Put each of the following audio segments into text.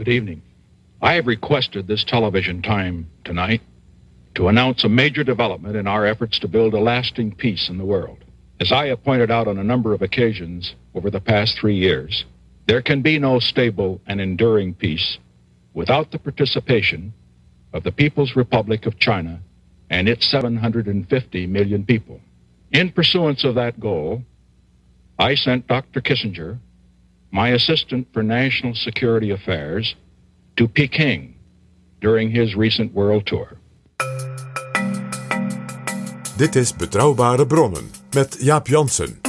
Good evening. I have requested this television time tonight to announce a major development in our efforts to build a lasting peace in the world. As I have pointed out on a number of occasions over the past three years, there can be no stable and enduring peace without the participation of the People's Republic of China and its 750 million people. In pursuance of that goal, I sent Dr. Kissinger my assistant for national security affairs, to Peking during his recent world tour. Dit is Betrouwbare Bronnen met Jaap Jansen.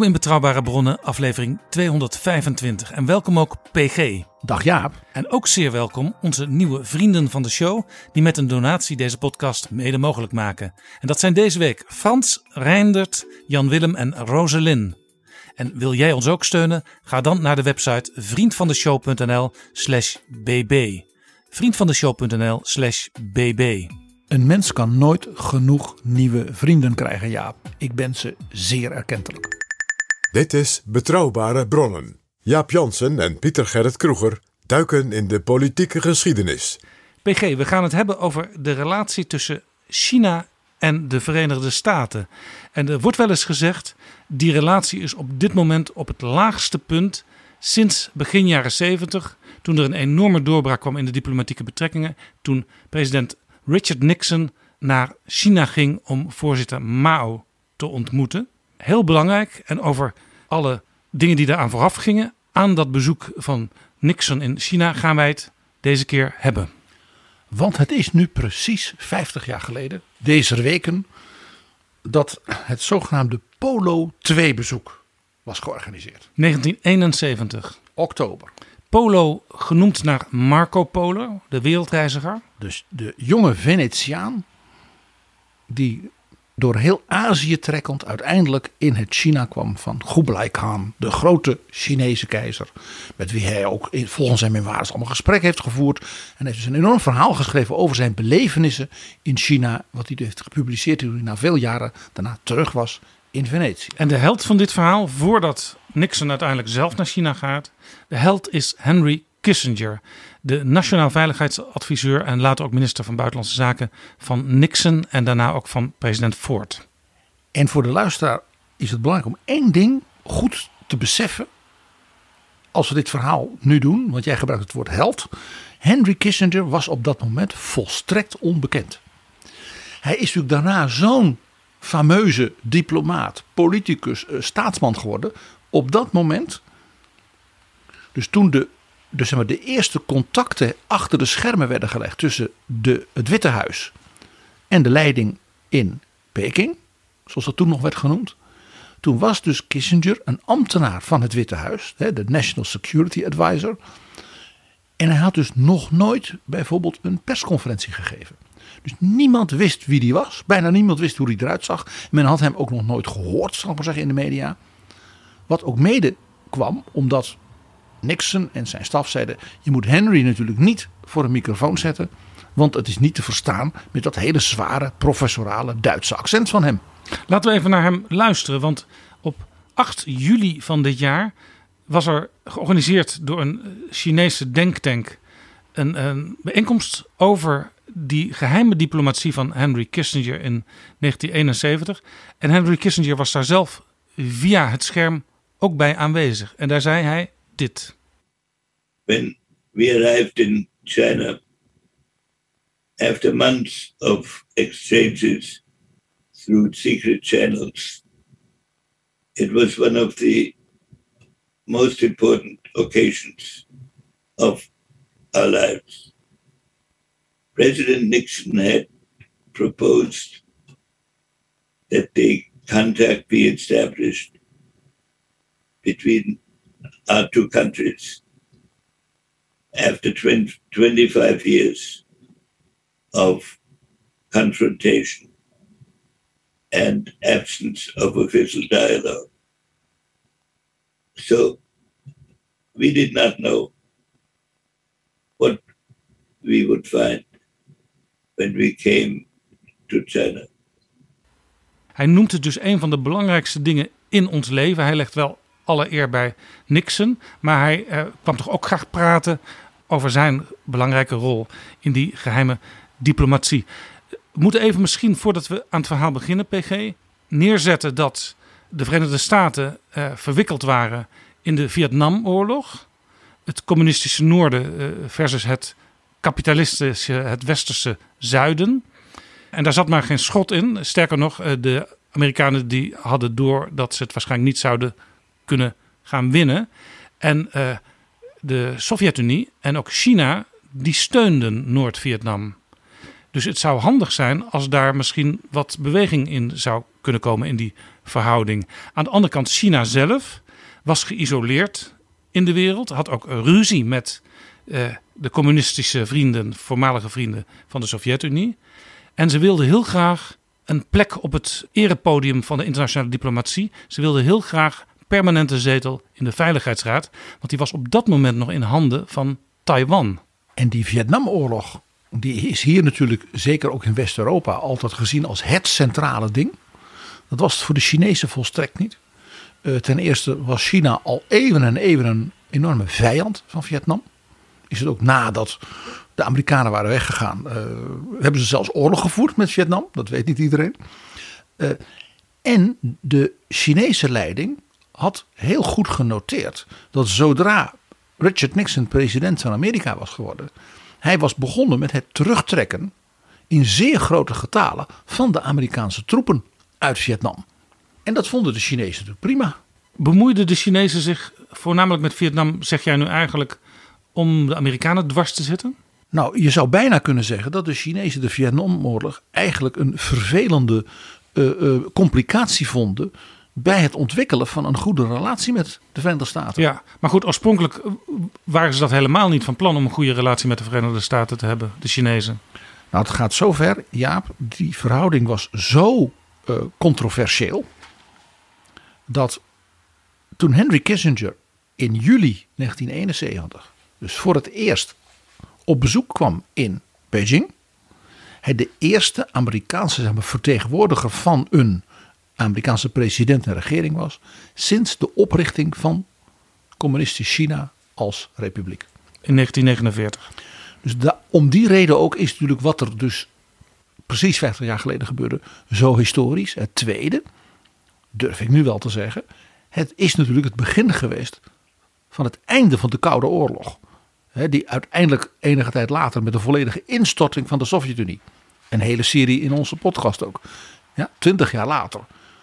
Welkom in Betrouwbare Bronnen, aflevering 225. En welkom ook PG. Dag Jaap. En ook zeer welkom onze nieuwe vrienden van de show, die met een donatie deze podcast mede mogelijk maken. En dat zijn deze week Frans, Reindert, Jan-Willem en Roselyn. En wil jij ons ook steunen? Ga dan naar de website vriendvandeshow.nl slash bb. vriendvandeshow.nl slash bb. Een mens kan nooit genoeg nieuwe vrienden krijgen, Jaap. Ik ben ze zeer erkentelijk. Dit is Betrouwbare Bronnen. Jaap Jansen en Pieter Gerrit Kroeger duiken in de politieke geschiedenis. PG, we gaan het hebben over de relatie tussen China en de Verenigde Staten. En er wordt wel eens gezegd, die relatie is op dit moment op het laagste punt sinds begin jaren 70, toen er een enorme doorbraak kwam in de diplomatieke betrekkingen, toen president Richard Nixon naar China ging om voorzitter Mao te ontmoeten. Heel belangrijk en over alle dingen die daaraan vooraf gingen aan dat bezoek van Nixon in China gaan wij het deze keer hebben. Want het is nu precies 50 jaar geleden, deze weken, dat het zogenaamde Polo 2 bezoek was georganiseerd. 1971. Oktober. Polo genoemd naar Marco Polo, de wereldreiziger. Dus de jonge Venetiaan, die door heel Azië trekkend uiteindelijk in het China kwam van Kublai Khan, de grote Chinese keizer, met wie hij ook in- volgens zijn memoires allemaal gesprek heeft gevoerd. En heeft dus een enorm verhaal geschreven over zijn belevenissen in China, wat hij heeft gepubliceerd toen hij na veel jaren daarna terug was in Venetië. En de held van dit verhaal, voordat Nixon uiteindelijk zelf naar China gaat, de held is Henry Kissinger, de nationaal veiligheidsadviseur en later ook minister van Buitenlandse Zaken van Nixon en daarna ook van president Ford. En voor de luisteraar is het belangrijk om één ding goed te beseffen. Als we dit verhaal nu doen, want jij gebruikt het woord held. Henry Kissinger was op dat moment volstrekt onbekend. Hij is natuurlijk daarna zo'n fameuze diplomaat, politicus, eh, staatsman geworden. Op dat moment, dus toen de, dus zeg maar, de eerste contacten achter de schermen werden gelegd tussen de, het Witte Huis en de leiding in Peking, zoals dat toen nog werd genoemd. Toen was dus Kissinger een ambtenaar van het Witte Huis, de National Security Advisor. En hij had dus nog nooit bijvoorbeeld een persconferentie gegeven. Dus niemand wist wie die was. Bijna niemand wist hoe hij eruit zag. Men had hem ook nog nooit gehoord, zal ik maar zeggen, in de media. Wat ook mede kwam omdat Nixon en zijn staf zeiden: je moet Henry natuurlijk niet voor een microfoon zetten, want het is niet te verstaan met dat hele zware professorale Duitse accent van hem. Laten we even naar hem luisteren, want op 8 juli van dit jaar was er georganiseerd door een Chinese denktank een, een bijeenkomst over die geheime diplomatie van Henry Kissinger in 1971. En Henry Kissinger was daar zelf via het scherm ook bij aanwezig. En daar zei hij dit. When we arrived in China, after months of exchanges through secret channels, it was one of the most important occasions of our lives. President Nixon had proposed that the contact be established between our two countries after 20, 25 years of confrontation and absence of official dialogue. So we did not know what we would find when we came to China. Hij noemt het dus een van de belangrijkste dingen in ons leven. Hij legt wel alle eer bij Nixon, maar hij eh, kwam toch ook graag praten over zijn belangrijke rol in die geheime diplomatie. We moeten even misschien, voordat we aan het verhaal beginnen, PG, neerzetten dat de Verenigde Staten eh, verwikkeld waren in de Vietnamoorlog. Het communistische noorden eh, versus het kapitalistische, het westerse zuiden. En daar zat maar geen schot in. Sterker nog, eh, de Amerikanen die hadden door dat ze het waarschijnlijk niet zouden kunnen gaan winnen. En uh, de Sovjet-Unie en ook China, die steunden Noord-Vietnam. Dus het zou handig zijn als daar misschien wat beweging in zou kunnen komen in die verhouding. Aan de andere kant, China zelf was geïsoleerd in de wereld, had ook ruzie met uh, de communistische vrienden, voormalige vrienden van de Sovjet-Unie. En ze wilden heel graag een plek op het erepodium van de internationale diplomatie. Ze wilden heel graag permanente zetel in de Veiligheidsraad, want die was op dat moment nog in handen van Taiwan. En die Vietnamoorlog, die is hier natuurlijk, zeker ook in West-Europa, altijd gezien als het centrale ding. Dat was het voor de Chinezen volstrekt niet. Uh, ten eerste was China al eeuwen en eeuwen een enorme vijand van Vietnam. Is het ook nadat de Amerikanen waren weggegaan, uh, hebben ze zelfs oorlog gevoerd met Vietnam. Dat weet niet iedereen. Uh, en de Chinese leiding had heel goed genoteerd dat zodra Richard Nixon president van Amerika was geworden, hij was begonnen met het terugtrekken in zeer grote getalen van de Amerikaanse troepen uit Vietnam. En dat vonden de Chinezen natuurlijk prima. Bemoeiden de Chinezen zich voornamelijk met Vietnam, zeg jij nu eigenlijk, om de Amerikanen dwars te zitten? Nou, je zou bijna kunnen zeggen dat de Chinezen de Vietnamoorlog eigenlijk een vervelende uh, uh, complicatie vonden bij het ontwikkelen van een goede relatie met de Verenigde Staten. Ja, maar goed, oorspronkelijk waren ze dat helemaal niet van plan om een goede relatie met de Verenigde Staten te hebben, de Chinezen. Nou, het gaat zover, Jaap, die verhouding was zo uh, controversieel dat toen Henry Kissinger in juli 1971, dus voor het eerst op bezoek kwam in Beijing, hij de eerste Amerikaanse zeg maar, vertegenwoordiger van een Amerikaanse president en regering was sinds de oprichting van communistisch China als republiek. In 1949. Dus om die reden ook is natuurlijk wat er dus precies 50 jaar geleden gebeurde zo historisch. Het tweede, durf ik nu wel te zeggen, het is natuurlijk het begin geweest van het einde van de Koude Oorlog. die uiteindelijk enige tijd later met de volledige instorting van de Sovjet-Unie. Een hele serie in onze podcast ook. Ja, twintig jaar later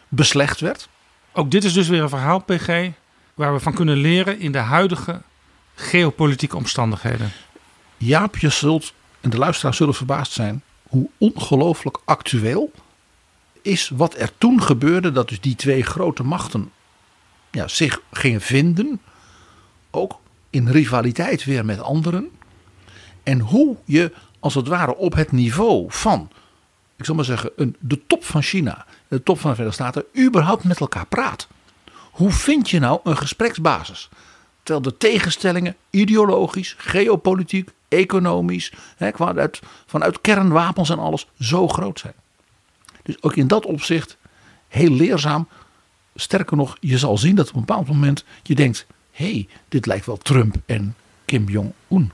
beslecht werd. Ook dit is dus weer een verhaal, PG, waar we van kunnen leren in de huidige geopolitieke omstandigheden. Jaap, je zult, en de luisteraars zullen verbaasd zijn, hoe ongelooflijk actueel is wat er toen gebeurde. Dat dus die twee grote machten ja, zich gingen vinden. Ook in rivaliteit weer met anderen. En hoe je als het ware op het niveau van, ik zal maar zeggen, een, de top van China de top van de Verenigde Staten überhaupt met elkaar praat. Hoe vind je nou een gespreksbasis? Terwijl de tegenstellingen ideologisch, geopolitiek, economisch, hè, vanuit, vanuit kernwapens en alles zo groot zijn. Dus ook in dat opzicht heel leerzaam. Sterker nog, je zal zien dat op een bepaald moment je denkt: hé, hey, dit lijkt wel Trump en Kim Jong-un.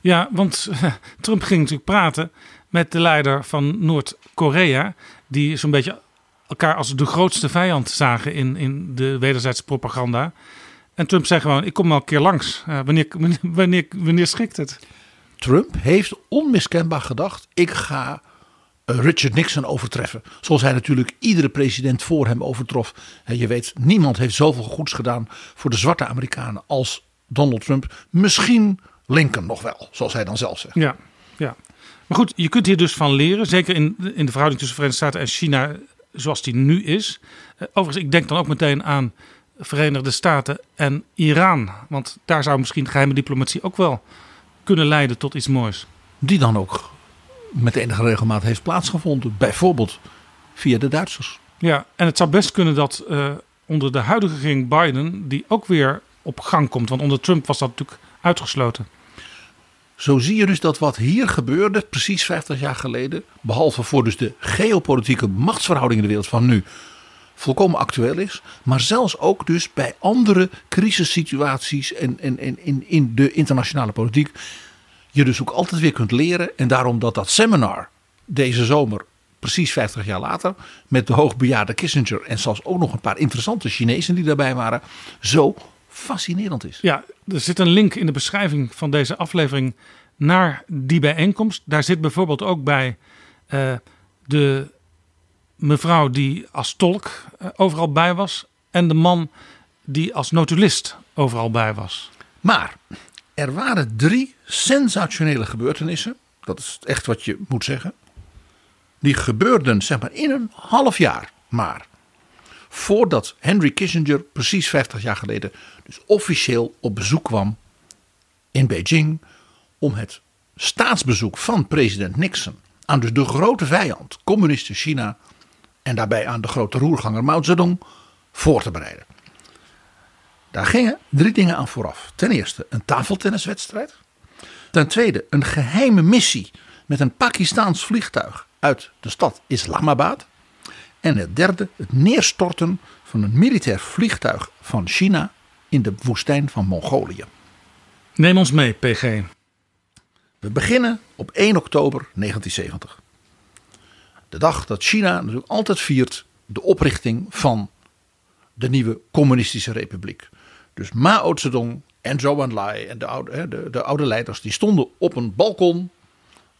Ja, want Trump ging natuurlijk praten met de leider van Noord-Korea, die zo'n beetje elkaar als de grootste vijand zagen in, in de wederzijdse propaganda. En Trump zei gewoon: Ik kom wel een keer langs. Uh, wanneer, wanneer, wanneer schikt het? Trump heeft onmiskenbaar gedacht: Ik ga eh, Richard Nixon overtreffen. Zoals hij natuurlijk iedere president voor hem overtrof. Je weet, niemand heeft zoveel goeds gedaan voor de zwarte Amerikanen als Donald Trump. Misschien Lincoln nog wel, zoals hij dan zelf zegt. Ja, ja. Maar goed, je kunt hier dus van leren. Zeker in, in de verhouding tussen Verenigde Staten en China zoals die nu is. Eh, overigens, ik denk dan ook meteen aan Verenigde Staten en Iran. Want daar zou misschien geheime diplomatie ook wel kunnen leiden tot iets moois. Die dan ook met enige regelmaat heeft plaatsgevonden. Bijvoorbeeld via de Duitsers. Ja, en het zou best kunnen dat uh, onder de huidige regering Biden die ook weer op gang komt. Want onder Trump was dat natuurlijk uitgesloten. Zo zie je dus dat wat hier gebeurde, precies 50 jaar geleden, behalve voor dus de geopolitieke machtsverhoudingen in de wereld van nu, volkomen actueel is. Maar zelfs ook dus bij andere crisissituaties en, en, en in, in de internationale politiek. Je dus ook altijd weer kunt leren. En daarom dat dat seminar deze zomer, precies 50 jaar later, met de hoogbejaarde Kissinger en zelfs ook nog een paar interessante Chinezen die daarbij waren, zo fascinerend is. Ja, er zit een link in de beschrijving van deze aflevering naar die bijeenkomst. Daar zit bijvoorbeeld ook bij uh, de mevrouw die als tolk uh, overal bij was en de man die als notulist overal bij was. Maar er waren drie sensationele gebeurtenissen. Dat is echt wat je moet zeggen. Die gebeurden zeg maar in een half jaar maar voordat Henry Kissinger precies 50 jaar geleden dus officieel op bezoek kwam in Beijing om het staatsbezoek van president Nixon aan dus de grote vijand, communiste China en daarbij aan de grote roerganger Mao Zedong voor te bereiden. Daar gingen drie dingen aan vooraf. Ten eerste een tafeltenniswedstrijd. Ten tweede een geheime missie met een Pakistaans vliegtuig uit de stad Islamabad. En het derde, het neerstorten van een militair vliegtuig van China in de woestijn van Mongolië. Neem ons mee, PG. We beginnen op 1 oktober 1970. De dag dat China natuurlijk altijd viert de oprichting van de nieuwe communistische republiek. Dus Mao Zedong en Zhou Enlai en de oude, de, de oude leiders die stonden op een balkon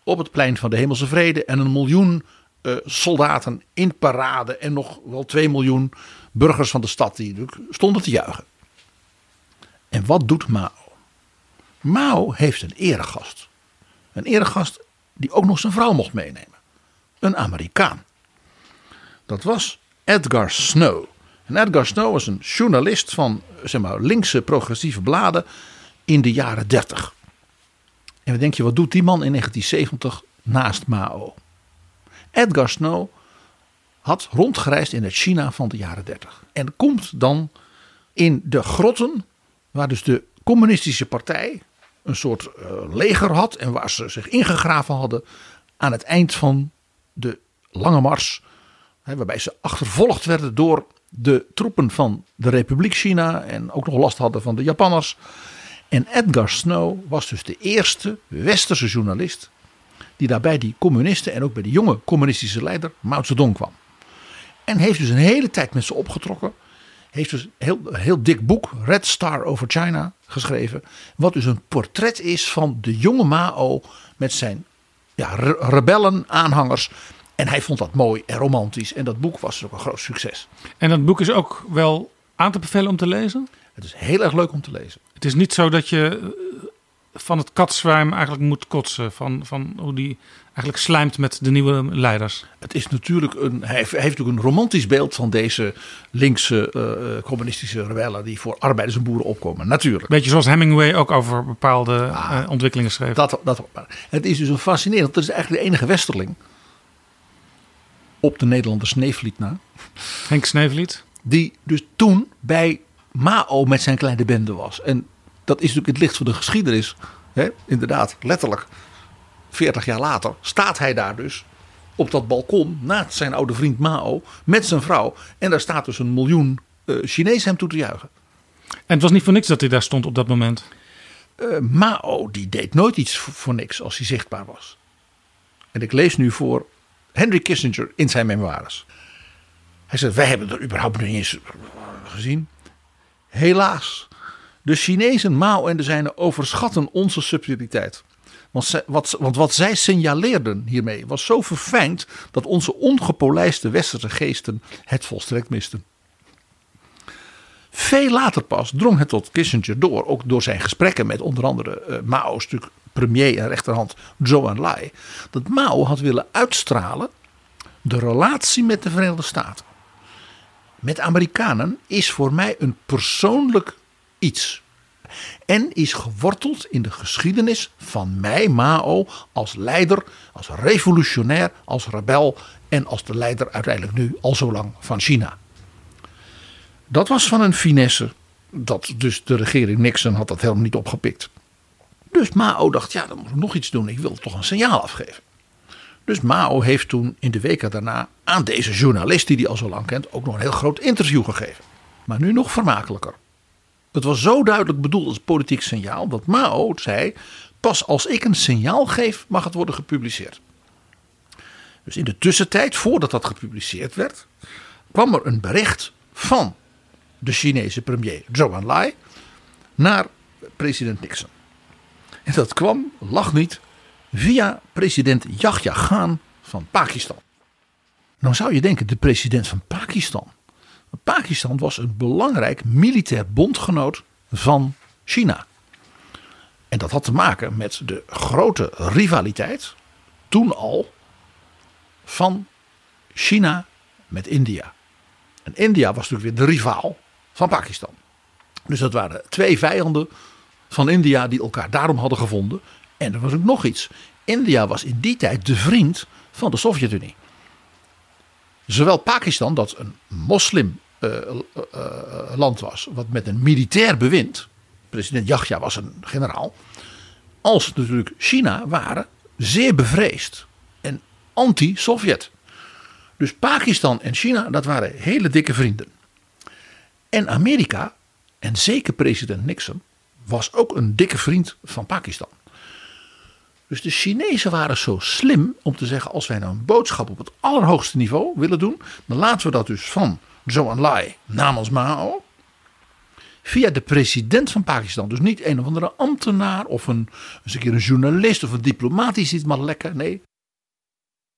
op het plein van de Hemelse Vrede en een miljoen uh, soldaten in parade en nog wel 2 miljoen burgers van de stad die stonden te juichen. En wat doet Mao? Mao heeft een eregast. Een eregast die ook nog zijn vrouw mocht meenemen. Een Amerikaan. Dat was Edgar Snow. En Edgar Snow was een journalist van zeg maar, linkse progressieve bladen in de jaren 30. En wat denk je, wat doet die man in 1970 naast Mao? Edgar Snow had rondgereisd in het China van de jaren 30. En komt dan in de grotten, waar dus de communistische partij een soort uh, leger had en waar ze zich ingegraven hadden aan het eind van de lange mars, hè, waarbij ze achtervolgd werden door de troepen van de Republiek China en ook nog last hadden van de Japanners. En Edgar Snow was dus de eerste westerse journalist die daarbij die communisten en ook bij de jonge communistische leider Mao Zedong kwam. En heeft dus een hele tijd met ze opgetrokken. Heeft dus een heel, heel dik boek, Red Star over China, geschreven. Wat dus een portret is van de jonge Mao met zijn ja, rebellen, aanhangers. En hij vond dat mooi en romantisch. En dat boek was dus ook een groot succes. En dat boek is ook wel aan te bevelen om te lezen? Het is heel erg leuk om te lezen. Het is niet zo dat je van het katzwijm eigenlijk moet kotsen. Van, van hoe die eigenlijk slijmt met de nieuwe leiders. Het is natuurlijk een, hij heeft, natuurlijk een romantisch beeld van deze linkse uh, communistische rebellen die voor arbeiders en boeren opkomen. Natuurlijk. Beetje zoals Hemingway ook over bepaalde ah, uh, ontwikkelingen schreef. Dat, dat, het is dus een fascinerend. Dat is eigenlijk de enige westerling op de Nederlander Sneevliet na. Henk Sneevliet. Die dus toen bij Mao met zijn kleine bende was. En dat is natuurlijk het licht van de geschiedenis. Hè? Inderdaad, letterlijk. 40 jaar later staat hij daar dus op dat balkon naast zijn oude vriend Mao met zijn vrouw. En daar staat dus een miljoen uh, Chinezen hem toe te juichen. En het was niet voor niks dat hij daar stond op dat moment. Uh, Mao die deed nooit iets voor niks als hij zichtbaar was. En ik lees nu voor Henry Kissinger in zijn memoires. Hij zegt, wij hebben er überhaupt niet eens gezien. Helaas, de Chinezen, Mao en de zijnen overschatten onze subtiliteit. Want, wat, want wat zij signaleerden hiermee was zo verfijnd dat onze ongepolijste westerse geesten het volstrekt misten. Veel later pas drong het tot Kissinger door, ook door zijn gesprekken met onder andere uh, Mao's premier en rechterhand Zhou Enlai, dat Mao had willen uitstralen de relatie met de Verenigde Staten. Met Amerikanen is voor mij een persoonlijk iets. En is geworteld in de geschiedenis van mij, Mao, als leider, als revolutionair, als rebel en als de leider uiteindelijk nu al zo lang van China. Dat was van een finesse. Dat dus de regering Nixon had dat helemaal niet opgepikt. Dus Mao dacht, ja, dan moet ik nog iets doen. Ik wil toch een signaal afgeven. Dus Mao heeft toen in de weken daarna aan deze journalist, die hij al zo lang kent, ook nog een heel groot interview gegeven. Maar nu nog vermakelijker. Het was zo duidelijk bedoeld als politiek signaal dat Mao zei: pas als ik een signaal geef, mag het worden gepubliceerd. Dus in de tussentijd, voordat dat gepubliceerd werd, kwam er een bericht van de Chinese premier Zhou Enlai naar president Nixon. En dat kwam, lag niet, via president Yahya Khan van Pakistan. Nou zou je denken, de president van Pakistan. Pakistan was een belangrijk militair bondgenoot van China. En dat had te maken met de grote rivaliteit, toen al, van China met India. En India was natuurlijk weer de rivaal van Pakistan. Dus dat waren twee vijanden van India die elkaar daarom hadden gevonden. En er was ook nog iets. India was in die tijd de vriend van de Sovjet-Unie. Zowel Pakistan, dat een moslim uh, uh, land was, wat met een militair bewind, president Yahya was een generaal, als natuurlijk China waren zeer bevreesd en anti-Sovjet. Dus Pakistan en China, dat waren hele dikke vrienden. En Amerika, en zeker president Nixon, was ook een dikke vriend van Pakistan. Dus de Chinezen waren zo slim om te zeggen: als wij nou een boodschap op het allerhoogste niveau willen doen, dan laten we dat dus van Zhou Enlai namens Mao. Via de president van Pakistan. Dus niet een of andere ambtenaar of een, eens een keer een journalist of een diplomaat die ziet maar lekker. Nee.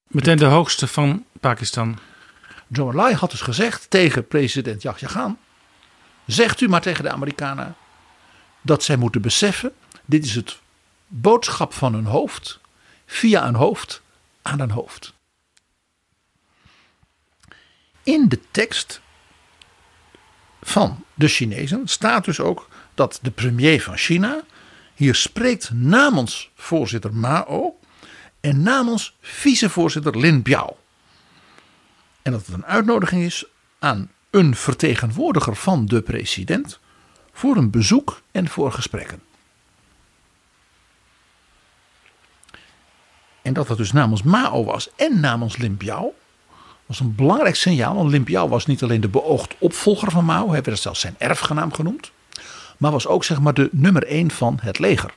Meteen de hoogste van Pakistan. Zhou Enlai had dus gezegd tegen president Yahya Khan. Zegt u maar tegen de Amerikanen dat zij moeten beseffen: dit is het boodschap van een hoofd via een hoofd aan een hoofd. In de tekst van de Chinezen staat dus ook dat de premier van China hier spreekt namens voorzitter Mao en namens vicevoorzitter Lin Biao. En dat het een uitnodiging is aan een vertegenwoordiger van de president voor een bezoek en voor gesprekken. En dat dat dus namens Mao was en namens Lin Biao was een belangrijk signaal. Want Lin Biao was niet alleen de beoogd opvolger van Mao, hij werd zelfs zijn erfgenaam genoemd, maar was ook zeg maar de nummer één van het leger.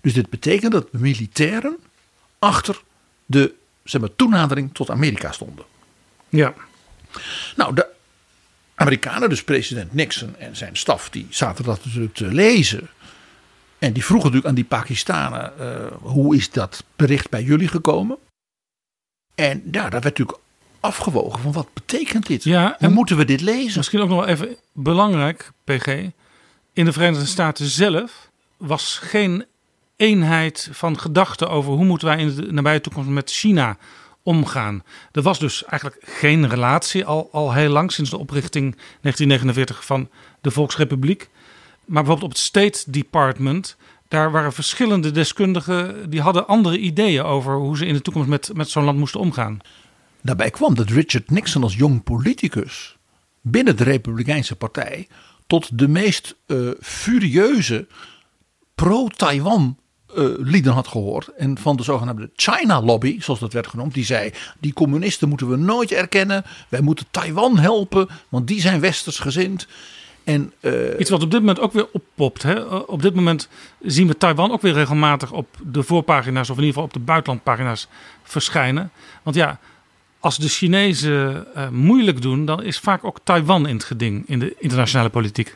Dus dit betekent dat de militairen achter de zeg maar, toenadering tot Amerika stonden. Ja. Nou, de Amerikanen, dus president Nixon en zijn staf, die zaten dat natuurlijk te lezen. En die vroegen natuurlijk aan die Pakistanen: uh, hoe is dat bericht bij jullie gekomen? En ja, daar werd natuurlijk afgewogen van wat betekent dit? Ja, hoe moeten we dit lezen? Misschien ook nog wel even belangrijk, PG. In de Verenigde Staten zelf was geen eenheid van gedachten over hoe moeten wij in de nabije toekomst met China omgaan. Er was dus eigenlijk geen relatie al, al heel lang sinds de oprichting 1949 van de Volksrepubliek. Maar bijvoorbeeld op het State Department, daar waren verschillende deskundigen die hadden andere ideeën over hoe ze in de toekomst met, met zo'n land moesten omgaan. Daarbij kwam dat Richard Nixon als jong politicus binnen de Republikeinse Partij tot de meest uh, furieuze pro-Taiwan uh, lieden had gehoord. En van de zogenaamde China Lobby, zoals dat werd genoemd. Die zei, die communisten moeten we nooit erkennen. Wij moeten Taiwan helpen, want die zijn westers gezind. En, uh, Iets wat op dit moment ook weer oppopt. Hè? Op dit moment zien we Taiwan ook weer regelmatig op de voorpagina's, of in ieder geval op de buitenlandpagina's verschijnen. Want ja, als de Chinezen uh, moeilijk doen, dan is vaak ook Taiwan in het geding in de internationale politiek.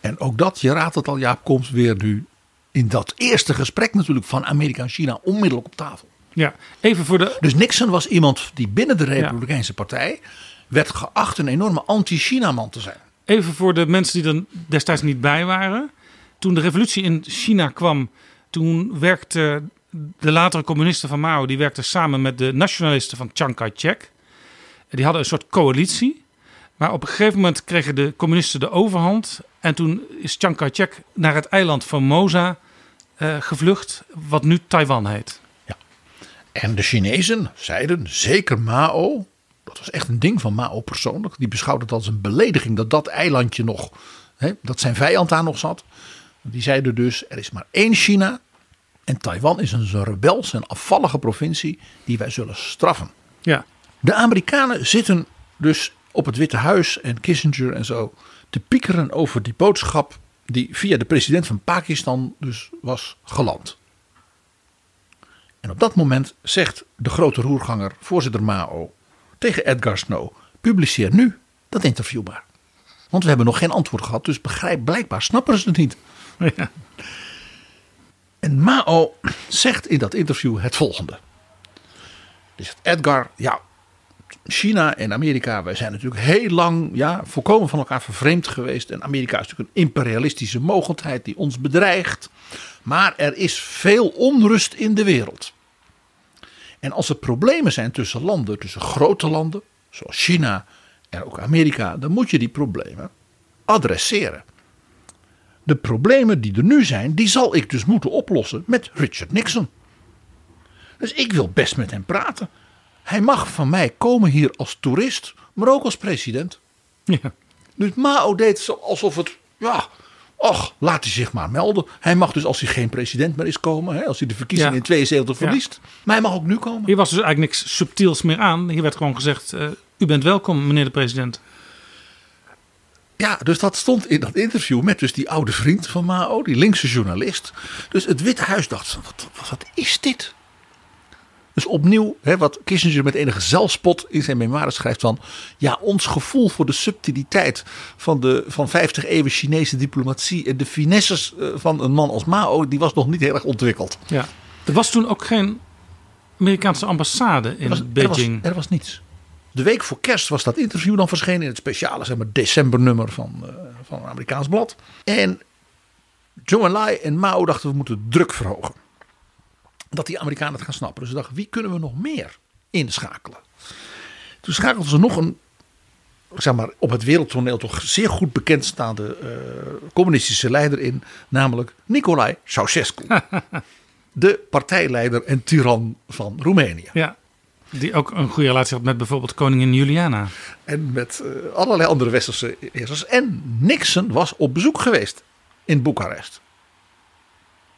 En ook dat, je raadt het al, Jaap, komt weer nu in dat eerste gesprek natuurlijk van Amerika en China onmiddellijk op tafel. Ja, even voor de. Dus Nixon was iemand die binnen de Republikeinse ja. Partij werd geacht een enorme anti-China-man te zijn. Even voor de mensen die er destijds niet bij waren. Toen de revolutie in China kwam, toen werkte de latere communisten van Mao, die werkten samen met de nationalisten van Chiang Kai-shek. Die hadden een soort coalitie. Maar op een gegeven moment kregen de communisten de overhand. En toen is Chiang Kai-shek naar het eiland Formosa uh, gevlucht, wat nu Taiwan heet. Ja. En de Chinezen zeiden, zeker Mao, dat was echt een ding van Mao persoonlijk. Die beschouwde het als een belediging dat dat eilandje nog, hè, dat zijn vijand daar nog zat. Die zeiden dus, er is maar één China. En Taiwan is een rebelse en afvallige provincie die wij zullen straffen. Ja. De Amerikanen zitten dus op het Witte Huis en Kissinger en zo te piekeren over die boodschap die via de president van Pakistan dus was geland. En op dat moment zegt de grote roerganger, voorzitter Mao, tegen Edgar Snow: publiceer nu dat interview maar. Want we hebben nog geen antwoord gehad, dus begrijp, blijkbaar snappen ze het niet. Ja. En Mao zegt in dat interview het volgende. Dus Edgar, ja, China en Amerika, wij zijn natuurlijk heel lang ja, volkomen van elkaar vervreemd geweest. En Amerika is natuurlijk een imperialistische mogendheid die ons bedreigt. Maar er is veel onrust in de wereld. En als er problemen zijn tussen landen, tussen grote landen, zoals China en ook Amerika, dan moet je die problemen adresseren. De problemen die er nu zijn, die zal ik dus moeten oplossen met Richard Nixon. Dus ik wil best met hem praten. Hij mag van mij komen hier als toerist, maar ook als president. Ja. Dus Mao deed alsof het, ja, och, laat hij zich maar melden. Hij mag dus als hij geen president meer is komen, hè, als hij de verkiezingen Ja. in 72 verliest. Maar hij mag ook nu komen. Hier was dus eigenlijk niks subtiels meer aan. Hier werd gewoon gezegd: eh, U bent welkom, meneer de president. Ja, dus dat stond in dat interview met dus die oude vriend van Mao, die linkse journalist. Dus het Witte Huis dacht, wat, wat, wat is dit? Dus opnieuw, hè, wat Kissinger met enige zelfspot in zijn memoires schrijft van... ja, ons gevoel voor de subtiliteit van de van 50 eeuwen Chinese diplomatie... en de finesses eh, van een man als Mao, die was nog niet heel erg ontwikkeld. Ja. Er was toen ook geen Amerikaanse ambassade in Er was, er, was, Beijing. er was niets. De week voor kerst was dat interview dan verschenen in het speciale zeg maar, decembernummer van, eh, van een Amerikaans blad. En Zhou Enlai en Mao dachten we moeten druk verhogen. Dat die Amerikanen het gaan snappen. Dus ze dachten wie kunnen we nog meer inschakelen. Toen schakelden ze nog een zeg maar, op het wereldtoneel toch zeer goed bekendstaande eh, communistische leider in. Namelijk Nicolae Ceausescu. de partijleider en tiran van Roemenië. Ja. Die ook een goede relatie had met bijvoorbeeld koningin Juliana. En met eh, allerlei andere westerse heersers. En Nixon was op bezoek geweest in Boekarest.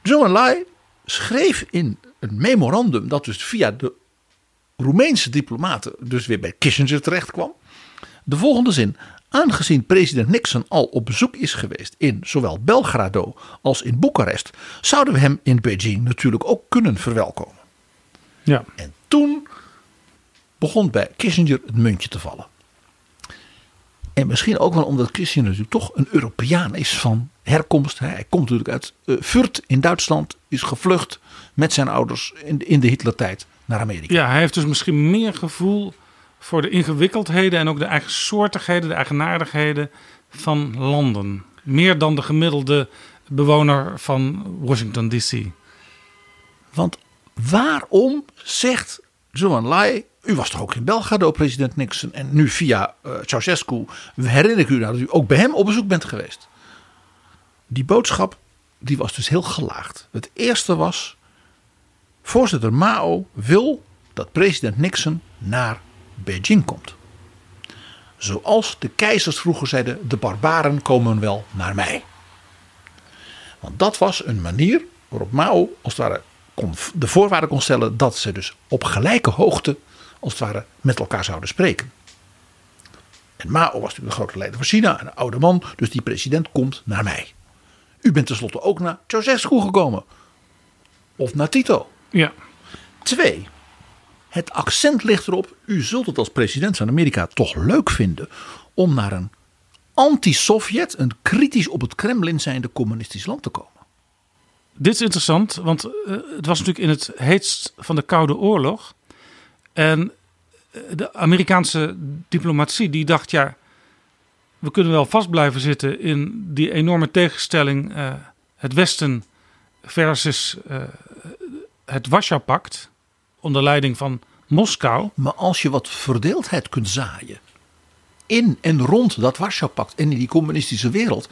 Zhou Enlai schreef in een memorandum dat dus via de Roemeense diplomaten dus weer bij Kissinger terecht kwam. De volgende zin. Aangezien president Nixon al op bezoek is geweest in zowel Belgrado als in Boekarest, zouden we hem in Beijing natuurlijk ook kunnen verwelkomen. Ja. En toen begon bij Kissinger het muntje te vallen. En misschien ook wel omdat Kissinger natuurlijk toch een Europeaan is van herkomst. Hij komt natuurlijk uit uh, Fürth in Duitsland, is gevlucht met zijn ouders in, in de Hitlertijd naar Amerika. Ja, hij heeft dus misschien meer gevoel voor de ingewikkeldheden en ook de eigensoortigheden, de eigenaardigheden van landen. Meer dan de gemiddelde bewoner van Washington DC. Want waarom zegt Zhou Enlai u was toch ook in Belgrado, president Nixon. En nu via uh, Ceausescu herinner ik u nou dat u ook bij hem op bezoek bent geweest. Die boodschap die was dus heel gelaagd. Het eerste was, voorzitter Mao wil dat president Nixon naar Beijing komt. Zoals de keizers vroeger zeiden, de barbaren komen wel naar mij. Want dat was een manier Waarop Mao als ware de voorwaarden kon stellen dat ze dus op gelijke hoogte als het ware met elkaar zouden spreken. En Mao was natuurlijk de grote leider van China, een oude man, dus die president komt naar mij. U bent tenslotte ook naar Ceausescu gekomen. Of naar Tito. Ja. Twee, het accent ligt erop, u zult het als president van Amerika toch leuk vinden om naar een anti-Sovjet, een kritisch op het Kremlin zijnde communistisch land te komen. Dit is interessant, want eh, het was natuurlijk in het heetst van de Koude Oorlog. En eh, de Amerikaanse diplomatie die dacht, ja, we kunnen wel vast blijven zitten in die enorme tegenstelling eh, het Westen versus eh, het Warschau-pact onder leiding van Moskou. Maar als je wat verdeeldheid kunt zaaien in en rond dat Warschau-pact en in die communistische wereld,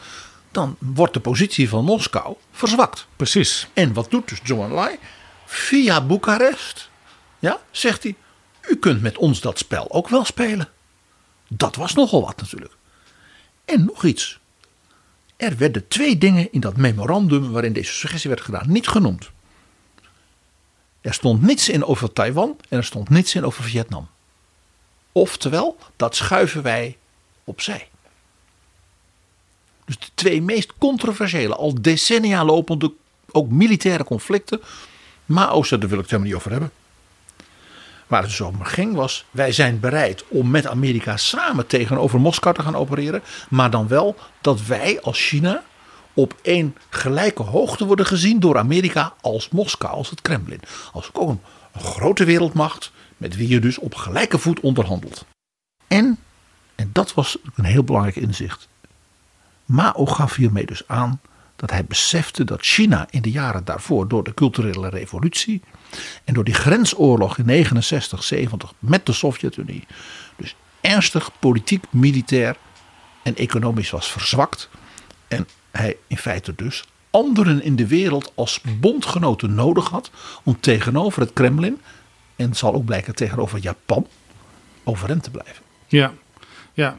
dan wordt de positie van Moskou verzwakt. Precies. En wat doet dus Zhou Enlai? Via Boekarest ja, zegt hij, u kunt met ons dat spel ook wel spelen. Dat was nogal wat natuurlijk. En nog iets. Er werden twee dingen in dat memorandum waarin deze suggestie werd gedaan niet genoemd. Er stond niets in over Taiwan en er stond niets in over Vietnam. Oftewel, dat schuiven wij opzij. Dus de twee meest controversiële, al decennia lopende, ook militaire conflicten. Mao zei, daar wil ik het helemaal niet over hebben. Waar het dus om ging was, wij zijn bereid om met Amerika samen tegenover Moskou te gaan opereren. Maar dan wel dat wij als China op één gelijke hoogte worden gezien door Amerika als Moskou, als het Kremlin. Als ook een, een grote wereldmacht met wie je dus op gelijke voet onderhandelt. En, en dat was een heel belangrijk inzicht, Mao gaf hiermee dus aan dat hij besefte dat China in de jaren daarvoor door de culturele revolutie en door die grensoorlog in 69, 70 met de Sovjet-Unie dus ernstig politiek, militair en economisch was verzwakt. En hij in feite dus anderen in de wereld als bondgenoten nodig had om tegenover het Kremlin en zal ook blijken tegenover Japan overeind te blijven. Ja, ja.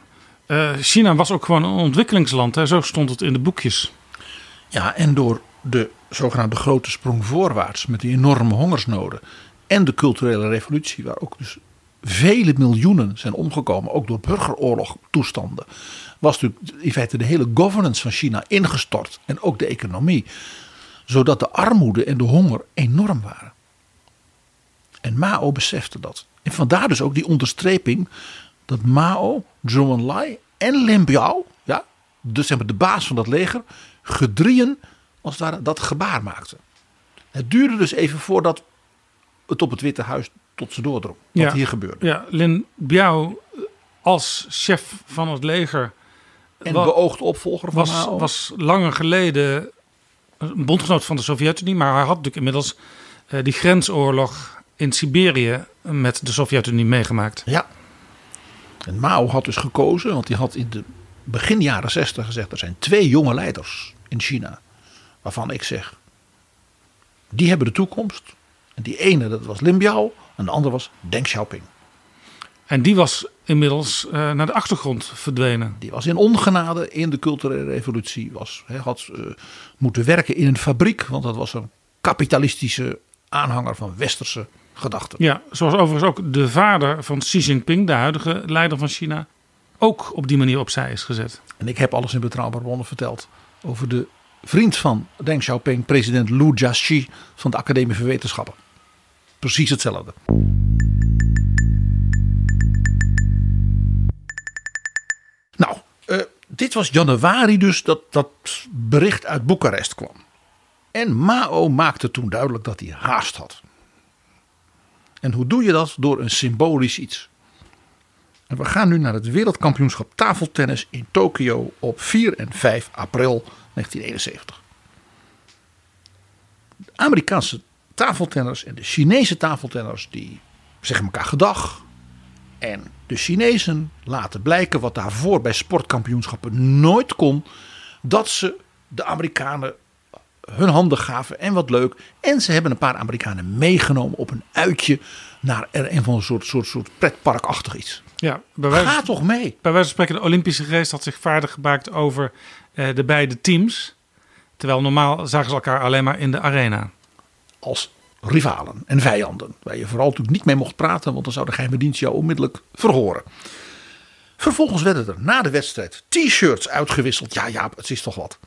Uh, China was ook gewoon een ontwikkelingsland, hè? zo stond het in de boekjes. Ja, en door de zogenaamde grote sprong voorwaarts met die enorme hongersnoden en de culturele revolutie, waar ook dus vele miljoenen zijn omgekomen, ook door burgeroorlogtoestanden, was natuurlijk in feite de hele governance van China ingestort en ook de economie, zodat de armoede en de honger enorm waren. En Mao besefte dat. En vandaar dus ook die onderstreping dat Mao, Zhou Enlai en Lin Biao, ja, dus zeg maar de baas van dat leger, gedrieën als het ware dat gebaar maakten. Het duurde dus even voordat het op het Witte Huis tot ze doordrong. Wat ja, hier gebeurde. Ja, Lin Biao als chef van het leger. En beoogd opvolger van was, Mao. was langer geleden een bondgenoot van de Sovjet-Unie. Maar hij had natuurlijk inmiddels uh, die grensoorlog in Siberië met de Sovjet-Unie meegemaakt. Ja. En Mao had dus gekozen, want hij had in de begin jaren 60 gezegd: er zijn twee jonge leiders in China. Waarvan ik zeg: die hebben de toekomst. En die ene, dat was Lin Biao. En de andere was Deng Xiaoping. En die was inmiddels uh, naar de achtergrond verdwenen. Die was in ongenade in de culturele revolutie. Was, he, had uh, moeten werken in een fabriek. Want dat was een kapitalistische aanhanger van westerse gedachten. Ja, zoals overigens ook de vader van Xi Jinping, de huidige leider van China, ook op die manier opzij is gezet. En ik heb alles in betrouwbare bronnen verteld over de vriend van Deng Xiaoping, president Lu Jiaxi van de Academie voor Wetenschappen. Precies hetzelfde. Dit was januari dus dat dat bericht uit Boekarest kwam. En Mao maakte toen duidelijk dat hij haast had. En hoe doe je dat? Door een symbolisch iets. En we gaan nu naar het wereldkampioenschap tafeltennis in Tokio op 4 en 5 april 1971. De Amerikaanse tafeltenners en de Chinese tafeltenners die zeggen elkaar gedag. En de Chinezen laten blijken wat daarvoor bij sportkampioenschappen nooit kon. Dat ze de Amerikanen hun handen gaven en wat leuk. En ze hebben een paar Amerikanen meegenomen op een uitje naar een van een soort, soort, soort pretparkachtig iets. Ja, bij wijze, Ga toch mee. Bij wijze van spreken, de Olympische geest had zich vaardig gemaakt over uh, de beide teams. Terwijl normaal zagen ze elkaar alleen maar in de arena. Als rivalen en vijanden. Waar je vooral natuurlijk niet mee mocht praten, want dan zou de geheime dienst jou onmiddellijk verhoren. Vervolgens werden er na de wedstrijd t-shirts uitgewisseld. Ja, ja, het is toch wat.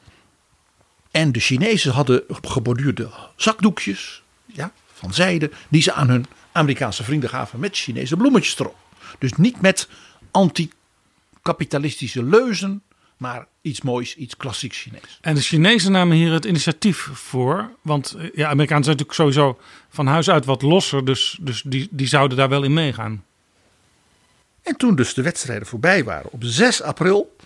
En de Chinezen hadden geborduurde zakdoekjes ja, van zijde, die ze aan hun Amerikaanse vrienden gaven met Chinese bloemetjes erop. Dus niet met anti-kapitalistische leuzen, maar iets moois, iets klassiek Chinees. En de Chinezen namen hier het initiatief voor. Want eh, ja, Amerikanen zijn natuurlijk sowieso van huis uit wat losser. Dus, dus die, die zouden daar wel in meegaan. En toen dus de wedstrijden voorbij waren, op 6 april,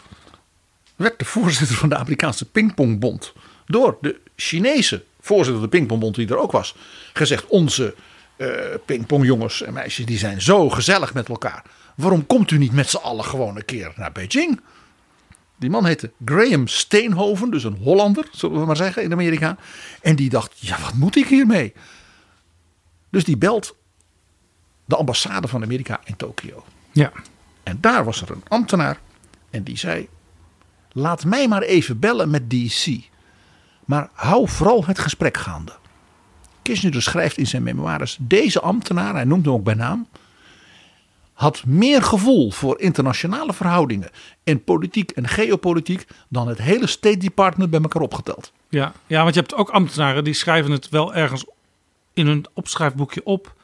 werd de voorzitter van de Amerikaanse Pingpongbond door de Chinese voorzitter van de Pingpongbond, die er ook was, gezegd: Onze uh, pingpongjongens en meisjes die zijn zo gezellig met elkaar. Waarom komt u niet met z'n allen gewoon een keer naar Beijing? Die man heette Graham Steenhoven, dus een Hollander, zullen we maar zeggen, in Amerika. En die dacht: ja, wat moet ik hiermee? Dus die belt de ambassade van Amerika in Tokio. Ja. En daar was er een ambtenaar en die zei: Laat mij maar even bellen met DC. Maar hou vooral het gesprek gaande. Kissinger schrijft in zijn memoires: Deze ambtenaar, hij noemt hem ook bij naam, had meer gevoel voor internationale verhoudingen en politiek en geopolitiek dan het hele State Department bij elkaar opgeteld. Ja, ja want je hebt ook ambtenaren die schrijven het wel ergens in hun opschrijfboekje op.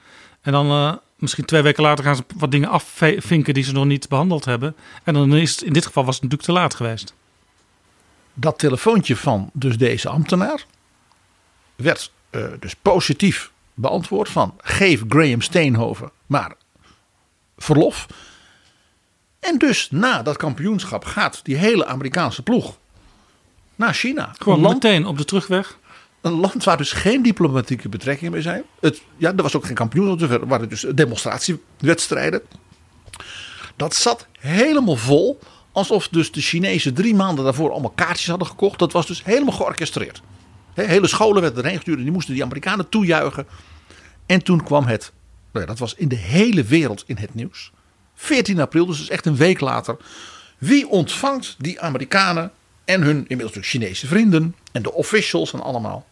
En dan uh, misschien twee weken later gaan ze wat dingen afvinken die ze nog niet behandeld hebben. En dan is het in dit geval was het natuurlijk te laat geweest. Dat telefoontje van dus deze ambtenaar werd uh, dus positief beantwoord van geef Graham Steenhoven maar verlof. En dus na dat kampioenschap gaat die hele Amerikaanse ploeg naar China. Gewoon land, meteen op de terugweg. Een land waar dus geen diplomatieke betrekkingen mee zijn. Het, ja, er was ook geen kampioenschap, er waren dus demonstratiewedstrijden. Dat zat helemaal vol. Alsof dus de Chinezen drie maanden daarvoor allemaal kaartjes hadden gekocht. Dat was dus helemaal georchestreerd. hele scholen werden erheen gestuurd en die moesten die Amerikanen toejuichen. En toen kwam het nou dat was in de hele wereld in het nieuws. 14 april, dus is echt een week later. Wie ontvangt die Amerikanen en hun inmiddels Chinese vrienden en de officials en allemaal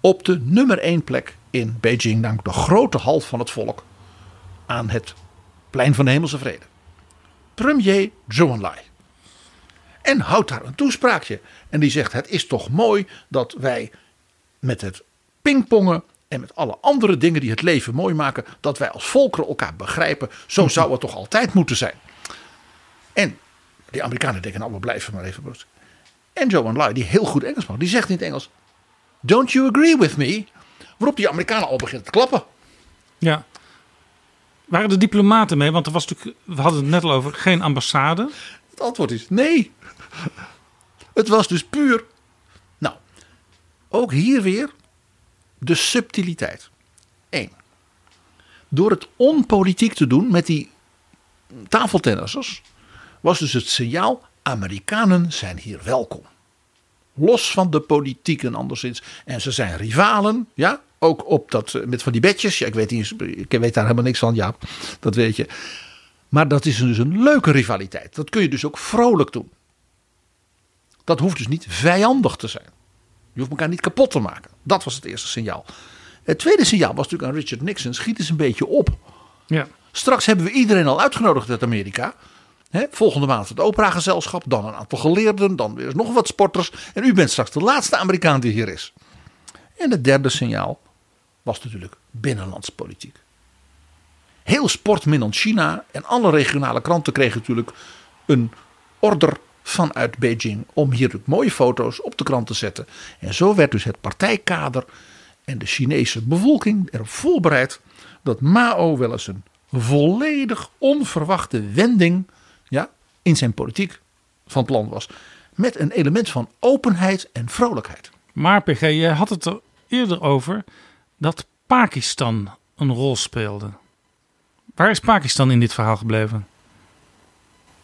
op de nummer 1 plek in Beijing, namelijk de grote hal van het volk aan het plein van de Hemelse Vrede. Premier Zhou Enlai. En houdt daar een toespraakje. En die zegt: Het is toch mooi dat wij met het pingpongen en met alle andere dingen die het leven mooi maken, dat wij als volkeren elkaar begrijpen. Zo zou het toch altijd moeten zijn. En die Amerikanen denken, nou we blijven maar even. En Joe Enlai, die heel goed Engels maakt, die zegt in het Engels: Don't you agree with me? Waarop die Amerikanen al beginnen te klappen. Ja. Waren er diplomaten mee? Want er was natuurlijk, we hadden het net al over, geen ambassade. Het antwoord is nee. Het was dus puur. Nou, ook hier weer de subtiliteit. Eén. Door het onpolitiek te doen met die tafeltennissers was dus het signaal: Amerikanen zijn hier welkom. Los van de politiek en anderszins. En ze zijn rivalen, ja. Ook op dat, eh, met van die bedjes. Ja, ik, weet weet daar helemaal niks van, ja. Dat weet je. Maar dat is dus een leuke rivaliteit. Dat kun je dus ook vrolijk doen. Dat hoeft dus niet vijandig te zijn. Je hoeft elkaar niet kapot te maken. Dat was het eerste signaal. Het tweede signaal was natuurlijk aan Richard Nixon: schiet eens een beetje op. Ja. Straks hebben we iedereen al uitgenodigd uit Amerika. volgende maand het operagezelschap, dan een aantal geleerden, dan weer nog wat sporters. En u bent straks de laatste Amerikaan die hier is. En het derde signaal was natuurlijk binnenlandspolitiek. Heel sportminnend China en alle regionale kranten kregen natuurlijk een order vanuit Beijing om hier mooie foto's op de krant te zetten. En zo werd dus het partijkader en de Chinese bevolking erop voorbereid dat Mao wel eens een volledig onverwachte wending ja, in zijn politiek van plan was. Met een element van openheid en vrolijkheid. Maar PG, je had het er eerder over dat Pakistan een rol speelde. Waar is Pakistan in dit verhaal gebleven?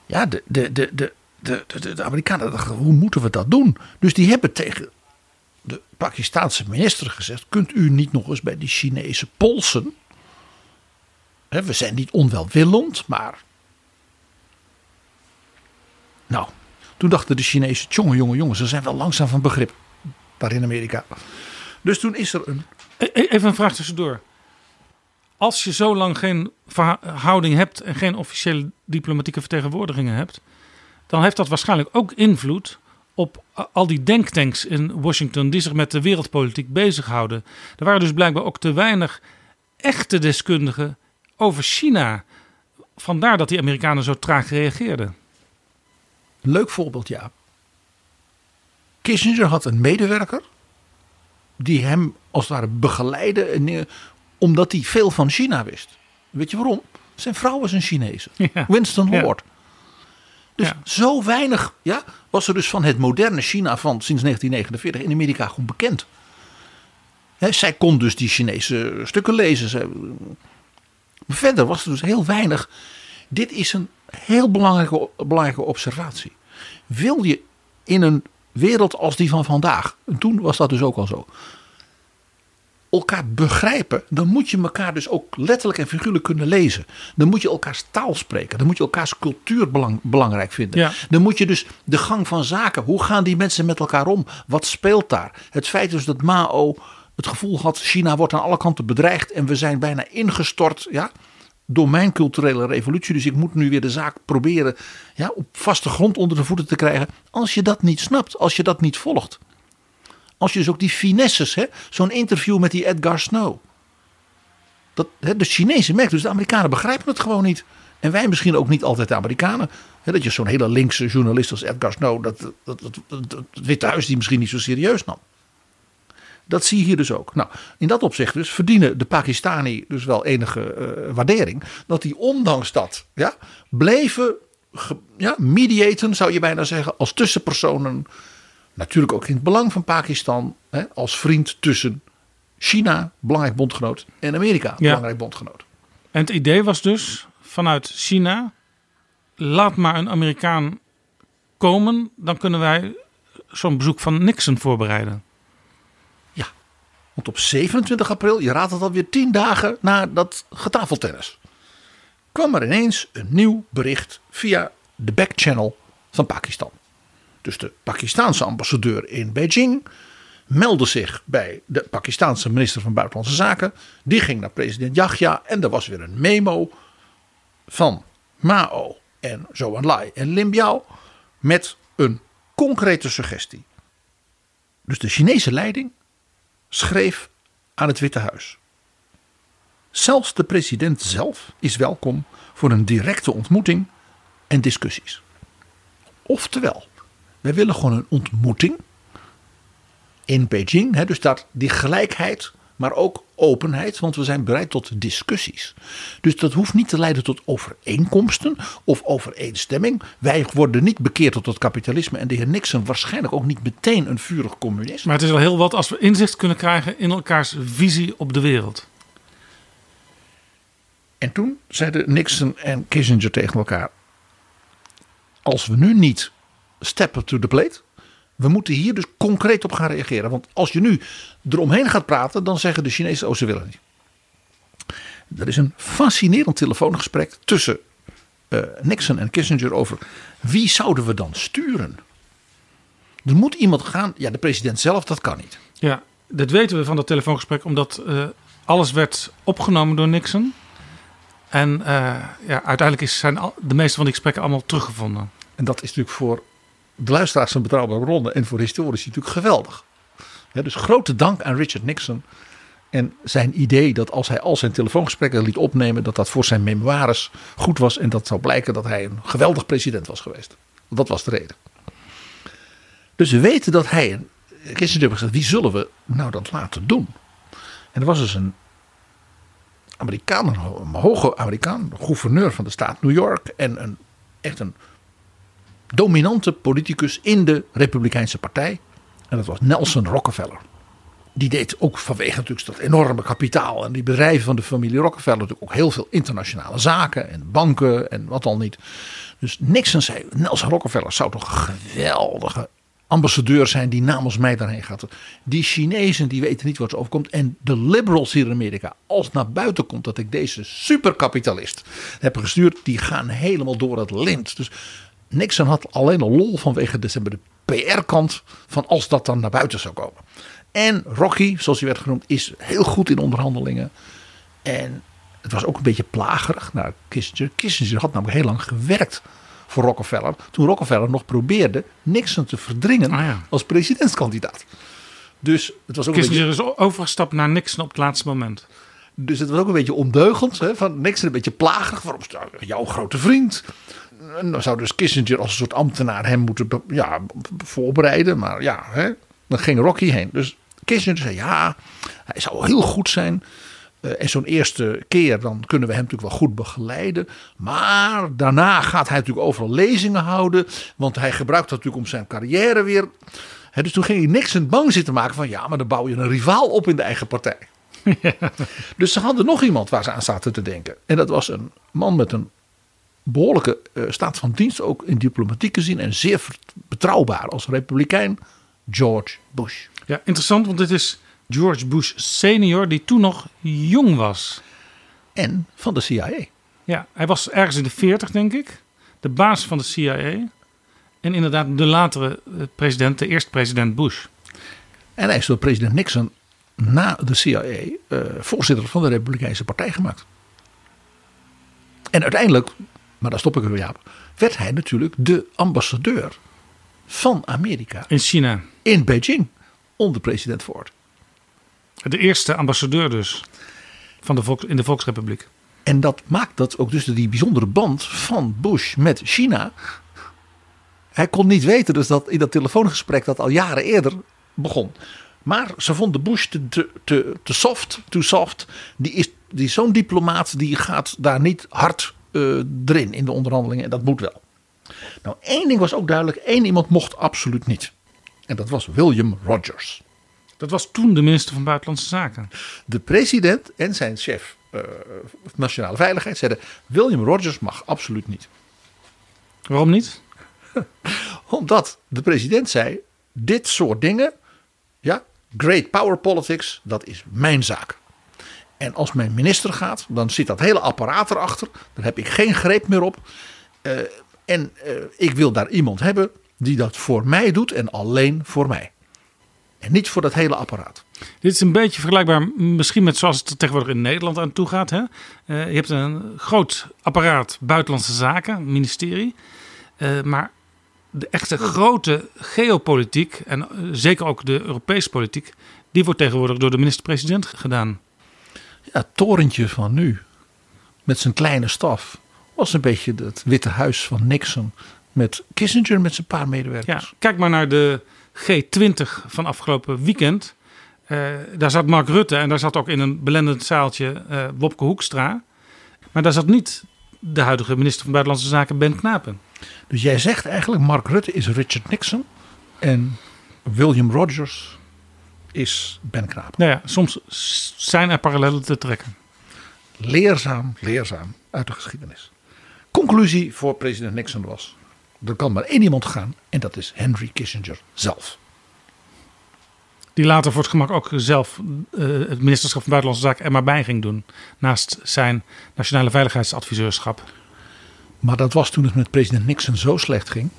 Ja, de, de, de, de, de, de, Amerikanen dachten, hoe moeten we dat doen? Dus die hebben tegen de Pakistaanse minister gezegd: kunt u niet nog eens bij die Chinese polsen? we zijn niet onwelwillend, maar. Nou, toen dachten de Chinezen: jongen, jongen, jongen, ze zijn wel langzaam van begrip. daar in Amerika. Dus toen is er een. E- e- Even een vraag tussendoor. Als je zo lang geen verhouding hebt en geen officiële diplomatieke vertegenwoordigingen hebt, dan heeft dat waarschijnlijk ook invloed op al die denktanks in Washington die zich met de wereldpolitiek bezighouden. Er waren dus blijkbaar ook te weinig echte deskundigen over China. Vandaar dat die Amerikanen zo traag reageerden. Leuk voorbeeld, ja. Kissinger had een medewerker die hem als het ware begeleidde, en, eh, omdat hij veel van China wist. Weet je waarom? Zijn vrouw was een Chinese, Ja. Winston Ja. Dus zo weinig ja, was er dus van het moderne China van sinds 1949 in Amerika gewoon bekend. Hè, zij kon dus die Chinese stukken lezen. Zij- Maar verder was er dus heel weinig. Dit is een heel belangrijke, belangrijke observatie. Wil je in een wereld als die van vandaag, en toen was dat dus ook al zo, elkaar begrijpen, dan moet je elkaar dus ook letterlijk en figuurlijk kunnen lezen. Dan moet je elkaars taal spreken. Dan moet je elkaars cultuur belang- belangrijk vinden. Ja. Dan moet je dus de gang van zaken. Hoe gaan die mensen met elkaar om? Wat speelt daar? Het feit dus dat Mao het gevoel had: China wordt aan alle kanten bedreigd en we zijn bijna ingestort. Ja, door mijn culturele revolutie. Dus ik moet nu weer de zaak proberen ja, op vaste grond onder de voeten te krijgen. Als je dat niet snapt, als je dat niet volgt. Als je dus ook die finesses, zo'n interview met die Edgar Snow. Dat, hè, de Chinezen merken, dus de Amerikanen begrijpen het gewoon niet. En wij misschien ook niet altijd de Amerikanen. Hè, dat je zo'n hele linkse journalist als Edgar Snow, dat, dat, dat, het Witte Huis die misschien niet zo serieus nam. Dat zie je hier dus ook. Nou, in dat opzicht dus verdienen de Pakistani dus wel enige eh, waardering. Dat die ondanks dat ja, bleven ja, mediaten, zou je bijna zeggen, als tussenpersonen. Natuurlijk ook in het belang van Pakistan, hè, als vriend tussen China, belangrijk bondgenoot, en Amerika, belangrijk bondgenoot. En het idee was dus vanuit China: laat maar een Amerikaan komen, dan kunnen wij zo'n bezoek van Nixon voorbereiden. Want op 27 april, je raadt het alweer tien dagen na dat getafeltennis, kwam er ineens een nieuw bericht via de backchannel van Pakistan. Dus de Pakistaanse ambassadeur in Beijing meldde zich bij de Pakistaanse minister van Buitenlandse Zaken. Die ging naar president Yahya en er was weer een memo van Mao en Zhou Enlai en Lim Biao met een concrete suggestie. Dus de Chinese leiding schreef aan het Witte Huis. Zelfs de president zelf is welkom voor een directe ontmoeting en discussies. Oftewel, wij willen gewoon een ontmoeting in Beijing. Hè, dus dat die gelijkheid, maar ook openheid, want we zijn bereid tot discussies. Dus dat hoeft niet te leiden tot overeenkomsten of overeenstemming. Wij worden niet bekeerd tot het kapitalisme en de heer Nixon waarschijnlijk ook niet meteen een vurig communist. Maar het is wel heel wat als we inzicht kunnen krijgen in elkaars visie op de wereld. En toen zeiden Nixon en Kissinger tegen elkaar: Als we nu niet steppen to the plate, we moeten hier dus concreet op gaan reageren. Want als je nu eromheen gaat praten, dan zeggen de Chinezen: Oh, ze willen niet. Er is een fascinerend telefoongesprek tussen eh, Nixon en Kissinger over wie zouden we dan sturen. Er moet iemand gaan. Ja, de president zelf, dat kan niet. Ja, dat weten we van dat telefoongesprek, omdat eh, alles werd opgenomen door Nixon. En eh, ja, uiteindelijk is, zijn al, de meeste van die gesprekken allemaal teruggevonden. En dat is natuurlijk voor de luisteraars van Betrouwbare Bronnen en voor historici natuurlijk geweldig. Dus grote dank aan Richard Nixon en zijn idee dat als hij al zijn telefoongesprekken liet opnemen, dat dat voor zijn memoires goed was en dat zou blijken dat hij een geweldig president was geweest. Dat was de reden. Dus we weten dat hij en Kissinger hebben gezegd, wie zullen we nou dat laten doen? En er was dus een Amerikaan, een hoge Amerikaan, gouverneur van de staat New York en een, echt een dominante politicus in de Republikeinse Partij. En dat was Nelson Rockefeller. Die deed ook vanwege natuurlijk dat enorme kapitaal en die bedrijven van de familie Rockefeller natuurlijk ook heel veel internationale zaken en banken en wat al niet. Dus Nixon zei, Nelson Rockefeller zou toch een geweldige ambassadeur zijn die namens mij daarheen gaat. Die Chinezen die weten niet wat ze overkomt. En de liberals hier in Amerika, als naar buiten komt dat ik deze superkapitalist heb gestuurd, die gaan helemaal door het lint. Dus Nixon had alleen al lol vanwege de, de PR-kant van als dat dan naar buiten zou komen. En Rocky, zoals hij werd genoemd, is heel goed in onderhandelingen. En het was ook een beetje plagerig naar Kissinger. Kissinger had namelijk heel lang gewerkt voor Rockefeller. Toen Rockefeller nog probeerde Nixon te verdringen Ah, ja. als presidentskandidaat. Dus het was ook een beetje, Kissinger is overgestapt naar Nixon op het laatste moment. dus het was ook een beetje ondeugend. Hè, van Nixon een beetje plagerig. Waarom jouw grote vriend? En dan zou dus Kissinger als een soort ambtenaar hem moeten ja, voorbereiden. Maar ja, hè, dan ging Rocky heen. Dus Kissinger zei ja, hij zou heel goed zijn. Eh, en zo'n eerste keer dan kunnen we hem natuurlijk wel goed begeleiden. Maar daarna gaat hij natuurlijk overal lezingen houden. Want hij gebruikt dat natuurlijk om zijn carrière weer. Hè, dus toen ging hij Nixon bang zitten maken van ja, maar dan bouw je een rivaal op in de eigen partij. Dus ze hadden nog iemand waar ze aan zaten te denken. En dat was een man met een behoorlijke eh, staat van dienst, ook in diplomatieke zin. En zeer betrouwbaar als republikein, George Bush. Ja, interessant, want dit is George Bush senior, die toen nog jong was. En van de CIA. Ja, hij was ergens in de 40, denk ik. De baas van de CIA. En inderdaad de latere eh, president, de eerste president Bush. En hij is door president Nixon na de CIA eh, voorzitter van de Republikeinse Partij gemaakt. En uiteindelijk, maar daar stop ik weer Jaap, werd hij natuurlijk de ambassadeur van Amerika In China. in Beijing onder president Ford. De eerste ambassadeur dus. Van de volks, in de Volksrepubliek. En dat maakt dat ook dus die bijzondere band van Bush met China. Hij kon niet weten dus dat in dat telefoongesprek dat al jaren eerder begon. Maar ze vonden Bush te, te, te, te soft, too soft. Die is, die zo'n diplomaat, die gaat daar niet hard eh, erin in de onderhandelingen. En dat moet wel. Nou, één ding was ook duidelijk. één iemand mocht absoluut niet. En dat was William Rogers. Dat was toen de minister van Buitenlandse Zaken. De president en zijn chef eh, nationale veiligheid zeiden: William Rogers mag absoluut niet. Waarom niet? Omdat de president zei: dit soort dingen, ja, great power politics, dat is mijn zaak. En als mijn minister gaat, dan zit dat hele apparaat erachter. Daar heb ik geen greep meer op. Eh, en eh, ik wil daar iemand hebben die dat voor mij doet en alleen voor mij. En niet voor dat hele apparaat. Dit is een beetje vergelijkbaar misschien met zoals het tegenwoordig in Nederland aan toe gaat. Hè? Eh, je hebt een groot apparaat buitenlandse zaken, ministerie. Maar de echte grote geopolitiek en zeker ook de Europese politiek, die wordt tegenwoordig door de minister-president gedaan. Ja, het torentje van nu, met zijn kleine staf, was een beetje het Witte Huis van Nixon. Met Kissinger met zijn paar Ja, medewerkers. kijk maar naar de G20 van afgelopen weekend. Eh, daar zat Mark Rutte en daar zat ook in een belendend zaaltje eh Wopke Hoekstra. Maar daar zat niet de huidige minister van Buitenlandse Zaken Ben Knapen. Dus jij zegt eigenlijk, Mark Rutte is Richard Nixon en William Rogers is Ben Knapen. Nou ja, soms zijn er parallellen te trekken. Leerzaam, leerzaam uit de geschiedenis. Conclusie voor president Nixon was, er kan maar één iemand gaan en dat is Henry Kissinger zelf. Die later voor het gemak ook zelf eh, het ministerschap van Buitenlandse Zaken er maar bij ging doen. Naast zijn nationale veiligheidsadviseurschap. Maar dat was toen het met president Nixon zo slecht ging.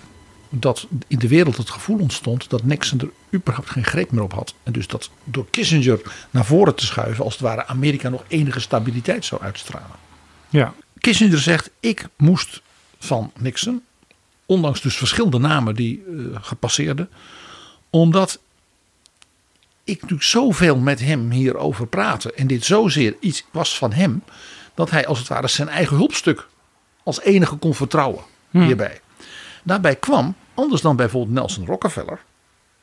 Dat in de wereld het gevoel ontstond dat Nixon er überhaupt geen greep meer op had. En dus dat door Kissinger naar voren te schuiven, als het ware Amerika nog enige stabiliteit zou uitstralen. Ja, Kissinger zegt: Ik moest van Nixon, ondanks dus verschillende namen die eh, gepasseerden, omdat ik natuurlijk zoveel met hem hierover praatte en dit zozeer iets was van hem, dat hij als het ware zijn eigen hulpstuk als enige kon vertrouwen hierbij. Daarbij kwam, anders dan bijvoorbeeld Nelson Rockefeller,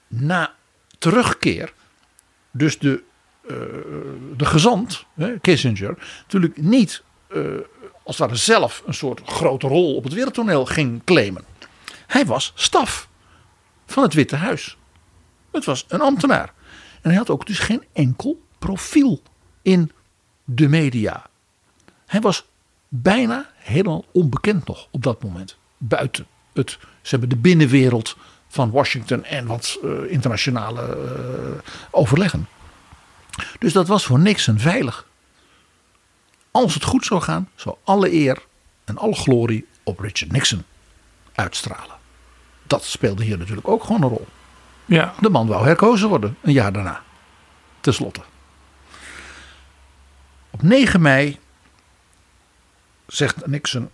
na terugkeer, dus de, eh, de gezant, Kissinger, natuurlijk niet eh, als het ware zelf een soort grote rol op het wereldtoneel ging claimen. Hij was staf van het Witte Huis. Het was een ambtenaar. En hij had ook dus geen enkel profiel in de media. Hij was bijna helemaal onbekend nog op dat moment. Buiten het, ze hebben de binnenwereld van Washington en wat eh, internationale eh, overleggen. Dus dat was voor Nixon veilig. Als het goed zou gaan, zou alle eer en alle glorie op Richard Nixon uitstralen. dat speelde hier natuurlijk ook gewoon een rol. Ja. De man wou herkozen worden, een jaar daarna. Ten slotte. Op 9 mei zegt Nixon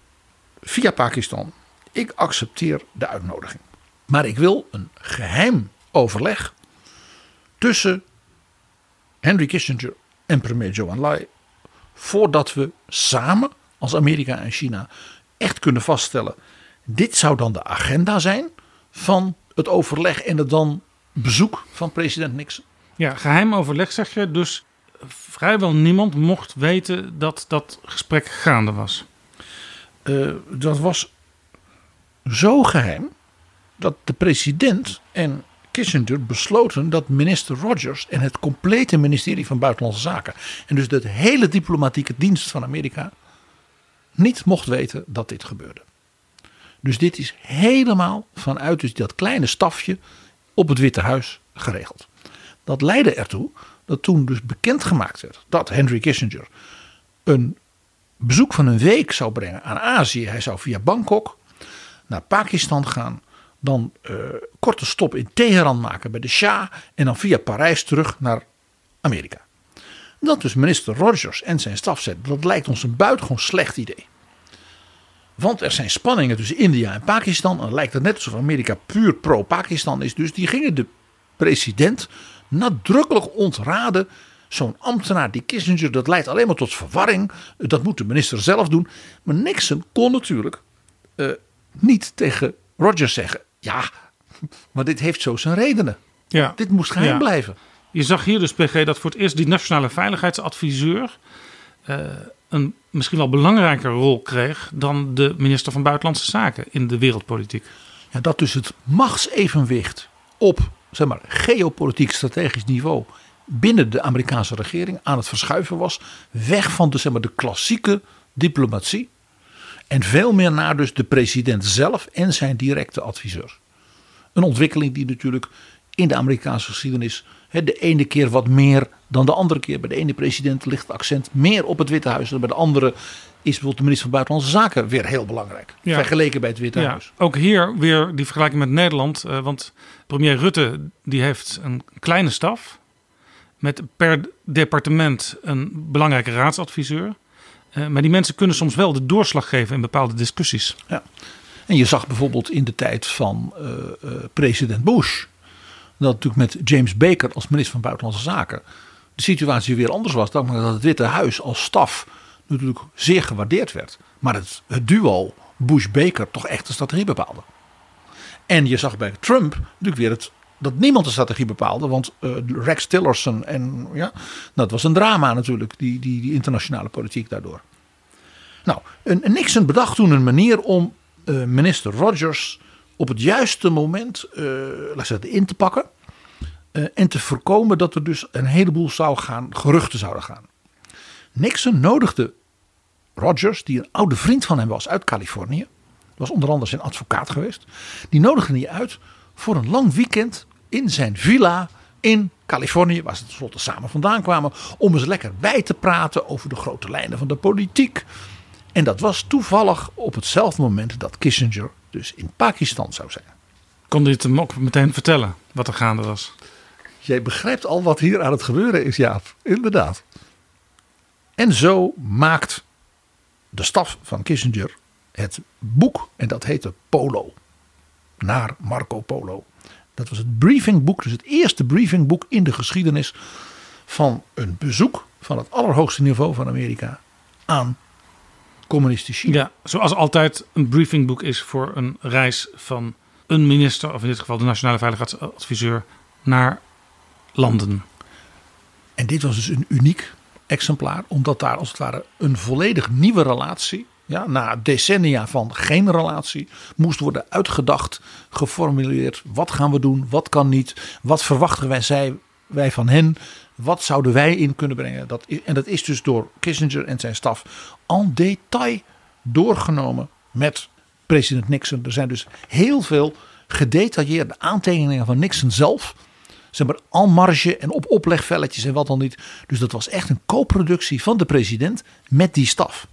via Pakistan: Ik accepteer de uitnodiging. Maar ik wil een geheim overleg tussen Henry Kissinger en premier Zhou Enlai. Voordat we samen als Amerika en China echt kunnen vaststellen. Dit zou dan de agenda zijn van het overleg en het dan bezoek van president Nixon. Ja, geheim overleg zeg je. Dus vrijwel niemand mocht weten dat dat gesprek gaande was. Uh, dat was zo geheim dat de president en Kissinger besloten dat minister Rogers en het complete ministerie van Buitenlandse Zaken en dus de hele diplomatieke dienst van Amerika niet mocht weten dat dit gebeurde. Dus dit is helemaal vanuit dus dat kleine stafje op het Witte Huis geregeld. Dat leidde ertoe dat toen dus bekendgemaakt werd dat Henry Kissinger een bezoek van een week zou brengen aan Azië. Hij zou via Bangkok naar Pakistan gaan. Dan uh, korte stop in Teheran maken bij de Shah. En dan via Parijs terug naar Amerika. Dat dus minister Rogers en zijn staf zeiden. Dat lijkt ons een buitengewoon slecht idee. Want er zijn spanningen tussen India en Pakistan. En lijkt het net alsof Amerika puur pro-Pakistan is. Dus die gingen de president nadrukkelijk ontraden. Zo'n ambtenaar die Kissinger, dat leidt alleen maar tot verwarring. Dat moet de minister zelf doen. Maar Nixon kon natuurlijk uh, niet tegen Rogers zeggen. Ja, maar dit heeft zo zijn redenen. Ja. Dit moest geheim Ja. blijven. Je zag hier dus, PG, dat voor het eerst die nationale veiligheidsadviseur eh, een misschien wel belangrijker rol kreeg dan de minister van Buitenlandse Zaken in de wereldpolitiek. Ja, dat dus het machtsevenwicht op zeg maar, geopolitiek strategisch niveau binnen de Amerikaanse regering aan het verschuiven was. Weg van de, zeg maar, de klassieke diplomatie. En veel meer naar dus de president zelf en zijn directe adviseurs. Een ontwikkeling die natuurlijk in de Amerikaanse geschiedenis de ene keer wat meer dan de andere keer. Bij de ene president ligt het accent meer op het Witte Huis. En bij de andere is bijvoorbeeld de minister van Buitenlandse Zaken weer heel belangrijk. Ja. Vergeleken bij het Witte Ja, Huis. ook hier weer die vergelijking met Nederland. eh, want premier Rutte die heeft een kleine staf. Met per departement een belangrijke raadsadviseur. Eh, maar die mensen kunnen soms wel de doorslag geven in bepaalde discussies. Ja. En je zag bijvoorbeeld in de tijd van eh, eh, president Bush. Dat natuurlijk met James Baker als minister van Buitenlandse Zaken. De situatie weer anders was. Dan dat het Witte Huis als staf natuurlijk zeer gewaardeerd werd. Maar het, het duo Bush-Baker toch echt de strategie bepaalde. En je zag bij Trump natuurlijk weer het, dat niemand de strategie bepaalde. Want eh, Rex Tillerson en ja, dat was een drama natuurlijk. Die, die, die internationale politiek daardoor. Nou, Nixon bedacht toen een manier om eh, minister Rogers op het juiste moment eh, laat zeggen, in te pakken. en te voorkomen dat er dus een heleboel zou gaan, geruchten zouden gaan. Nixon nodigde Rogers, die een oude vriend van hem was uit Californië. Was onder andere zijn advocaat geweest. Die nodigde hij uit voor een lang weekend in zijn villa in Californië. Waar ze tenslotte samen vandaan kwamen. Om eens lekker bij te praten over de grote lijnen van de politiek. En dat was toevallig op hetzelfde moment dat Kissinger dus in Pakistan zou zijn. Kon dit hem ook meteen vertellen wat er gaande was? Jij begrijpt al wat hier aan het gebeuren is, Jaap. Inderdaad. En zo maakt de staf van Kissinger het boek. En dat heette Polo. Naar Marco Polo. Dat was het briefingboek. Dus het eerste briefingboek in de geschiedenis van een bezoek van het allerhoogste niveau van Amerika aan communistisch China. Ja, zoals altijd een briefingboek is voor een reis van een minister, of in dit geval de nationale veiligheidsadviseur, naar landen. En dit was dus een uniek exemplaar, omdat daar als het ware een volledig nieuwe relatie, ja, na decennia van geen relatie, moest worden uitgedacht, geformuleerd. Wat gaan we doen? Wat kan niet? Wat verwachten wij, zij, wij van hen? Wat zouden wij in kunnen brengen? Dat, en dat is dus door Kissinger en zijn staf en detail doorgenomen met president Nixon. Er zijn dus heel veel gedetailleerde aantekeningen van Nixon zelf zeg maar, al marge en op oplegvelletjes en wat dan niet. Dus dat was echt een co-productie van de president met die staf.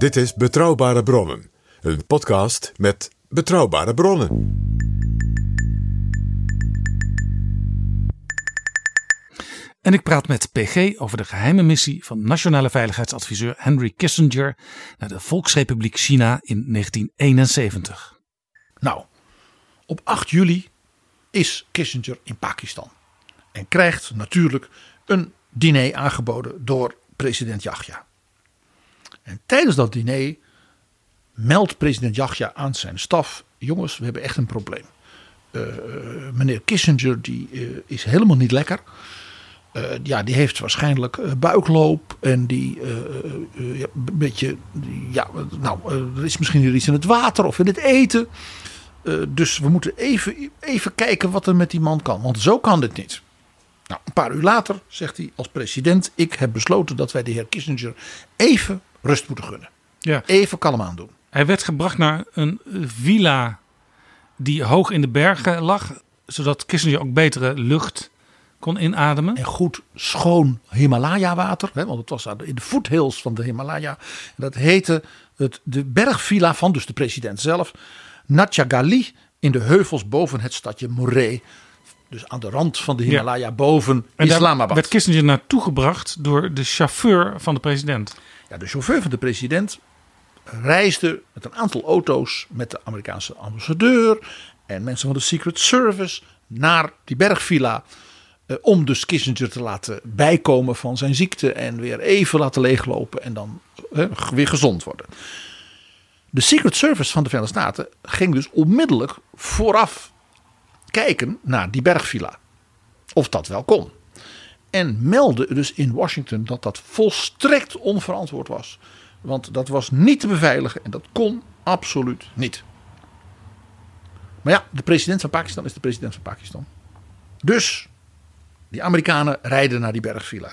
Dit is Betrouwbare Bronnen, een podcast met betrouwbare bronnen. En ik praat met PG over de geheime missie van nationale veiligheidsadviseur Henry Kissinger naar de Volksrepubliek China in 1971. Nou, op 8 juli is Kissinger in Pakistan en krijgt natuurlijk een diner aangeboden door president Yahya. En tijdens dat diner meldt president Yahya aan zijn staf: jongens, we hebben echt een probleem. Uh, meneer Kissinger die uh, is helemaal niet lekker. Ja, die heeft waarschijnlijk buikloop en die ja, een beetje, ja, nou, er is misschien iets in het water of in het eten. dus we moeten even, even kijken wat er met die man kan, want zo kan dit niet. Nou, een paar uur later zegt hij als president: Ik heb besloten dat wij de heer Kissinger even rust moeten gunnen. Ja. Even kalm aan doen. Hij werd gebracht naar een villa die hoog in de bergen lag, zodat Kissinger ook betere lucht kon inademen. En goed schoon Himalaya water, hè, want het was in de foothills van de Himalaya. Dat heette het, de bergvilla van dus de president zelf, Natchagali, in de heuvels boven het stadje Moree. Dus aan de rand van de Himalaya ja. boven en Islamabad. werd Kissinger naartoe gebracht door de chauffeur van de president. Ja, de chauffeur van de president reisde met een aantal auto's met de Amerikaanse ambassadeur en mensen van de Secret Service naar die bergvilla. Eh, om dus Kissinger te laten bijkomen van zijn ziekte en weer even laten leeglopen en dan eh, weer gezond worden. De Secret Service van de Verenigde Staten ging dus onmiddellijk vooraf kijken naar die bergvilla. Of dat wel kon. En meldde dus in Washington dat dat volstrekt onverantwoord was. Want dat was niet te beveiligen en dat kon absoluut niet. Maar ja, de president van Pakistan is de president van Pakistan. Dus die Amerikanen rijden naar die bergvilla.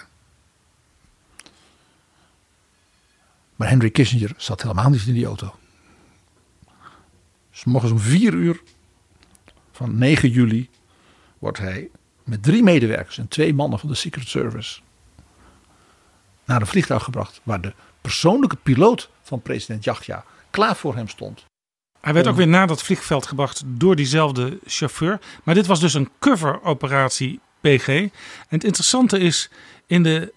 Maar Henry Kissinger zat helemaal niet in die auto. Dus morgens om vier uur van 9 juli wordt hij met drie medewerkers en twee mannen van de Secret Service naar een vliegtuig gebracht waar de persoonlijke piloot van president Yahya klaar voor hem stond. Hij werd ook weer naar dat vliegveld gebracht door diezelfde chauffeur. Maar dit was dus een cover-operatie PG. En het interessante is, in de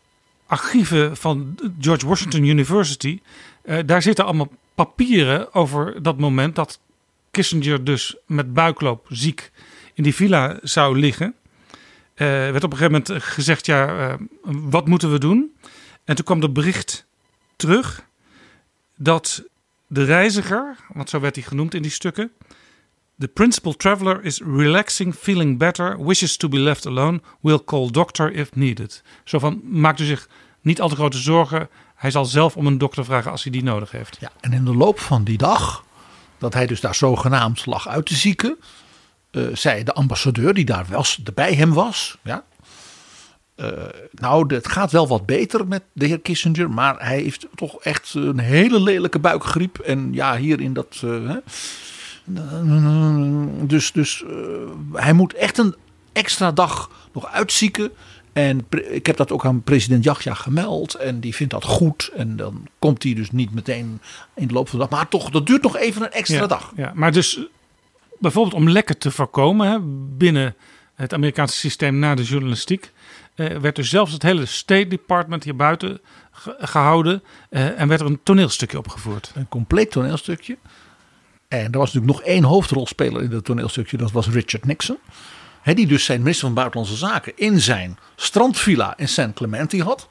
archieven van George Washington University, uh, daar zitten allemaal papieren over dat moment dat Kissinger dus met buikloop ziek in die villa zou liggen. Uh, werd op een gegeven moment gezegd, ja, uh, wat moeten we doen? En toen kwam er bericht terug dat de reiziger, want zo werd hij genoemd in die stukken, The principal traveler is relaxing, feeling better, wishes to be left alone, will call doctor if needed. Zo van, maakt u zich niet al te grote zorgen. Hij zal zelf om een dokter vragen als hij die nodig heeft. Ja, en in de loop van die dag, dat hij dus daar zogenaamd lag uit te zieken, uh, zei de ambassadeur die daar was, bij hem was, ja, uh, nou, het gaat wel wat beter met de heer Kissinger, maar hij heeft toch echt een hele lelijke buikgriep. En ja, hier in dat. Uh, dus dus hij moet echt een extra dag nog uitzieken. En ik heb dat ook aan president Yahya gemeld. En die vindt dat goed. En dan komt hij dus niet meteen in de loop van de dag. Maar toch, dat duurt nog even een extra ja, dag. Ja, maar dus bijvoorbeeld om lekker te voorkomen hè, binnen het Amerikaanse systeem na de journalistiek. Uh, werd dus zelfs het hele State Department hier buiten ge gehouden. Uh, en werd er een toneelstukje opgevoerd. Een compleet toneelstukje. En er was natuurlijk nog één hoofdrolspeler in dat toneelstukje. Dat was Richard Nixon. Die dus zijn minister van Buitenlandse Zaken in zijn strandvilla in San Clemente had.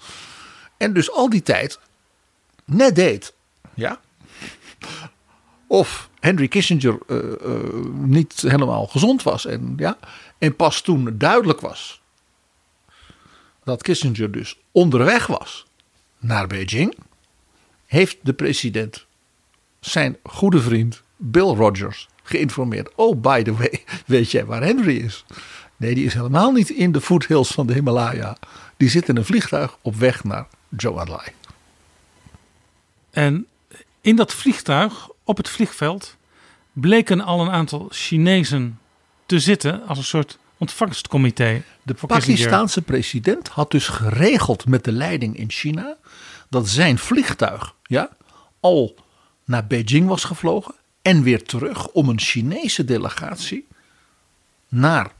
En dus al die tijd net deed. Ja. Of Henry Kissinger uh, uh, niet helemaal gezond was. En, ja, en pas toen duidelijk was dat Kissinger dus onderweg was naar Beijing, heeft de president zijn goede vriend Bill Rogers geïnformeerd. Oh, by the way, weet jij waar Henry is? Nee, die is helemaal niet in de foothills van de Himalaya. Die zit in een vliegtuig op weg naar Zhou En in dat vliegtuig, op het vliegveld, bleken al een aantal Chinezen te zitten als een soort ontvangstcomité. De Pakistaanse president had dus geregeld met de leiding in China dat zijn vliegtuig ja, al naar Beijing was gevlogen en weer terug om een Chinese delegatie naar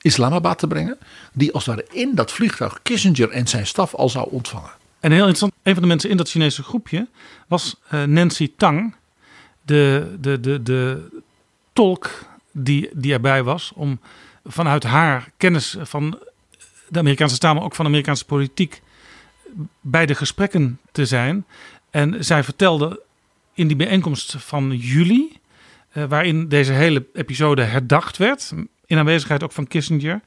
Islamabad te brengen, die als ware in dat vliegtuig Kissinger en zijn staf al zou ontvangen. En heel interessant, een van de mensen in dat Chinese groepje was uh, Nancy Tang, de, de, de, de tolk die, die erbij was, om vanuit haar kennis van de Amerikaanse taal, maar ook van Amerikaanse politiek, bij de gesprekken te zijn. En zij vertelde in die bijeenkomst van juli, waarin deze hele episode herdacht werd, in aanwezigheid ook van Kissinger,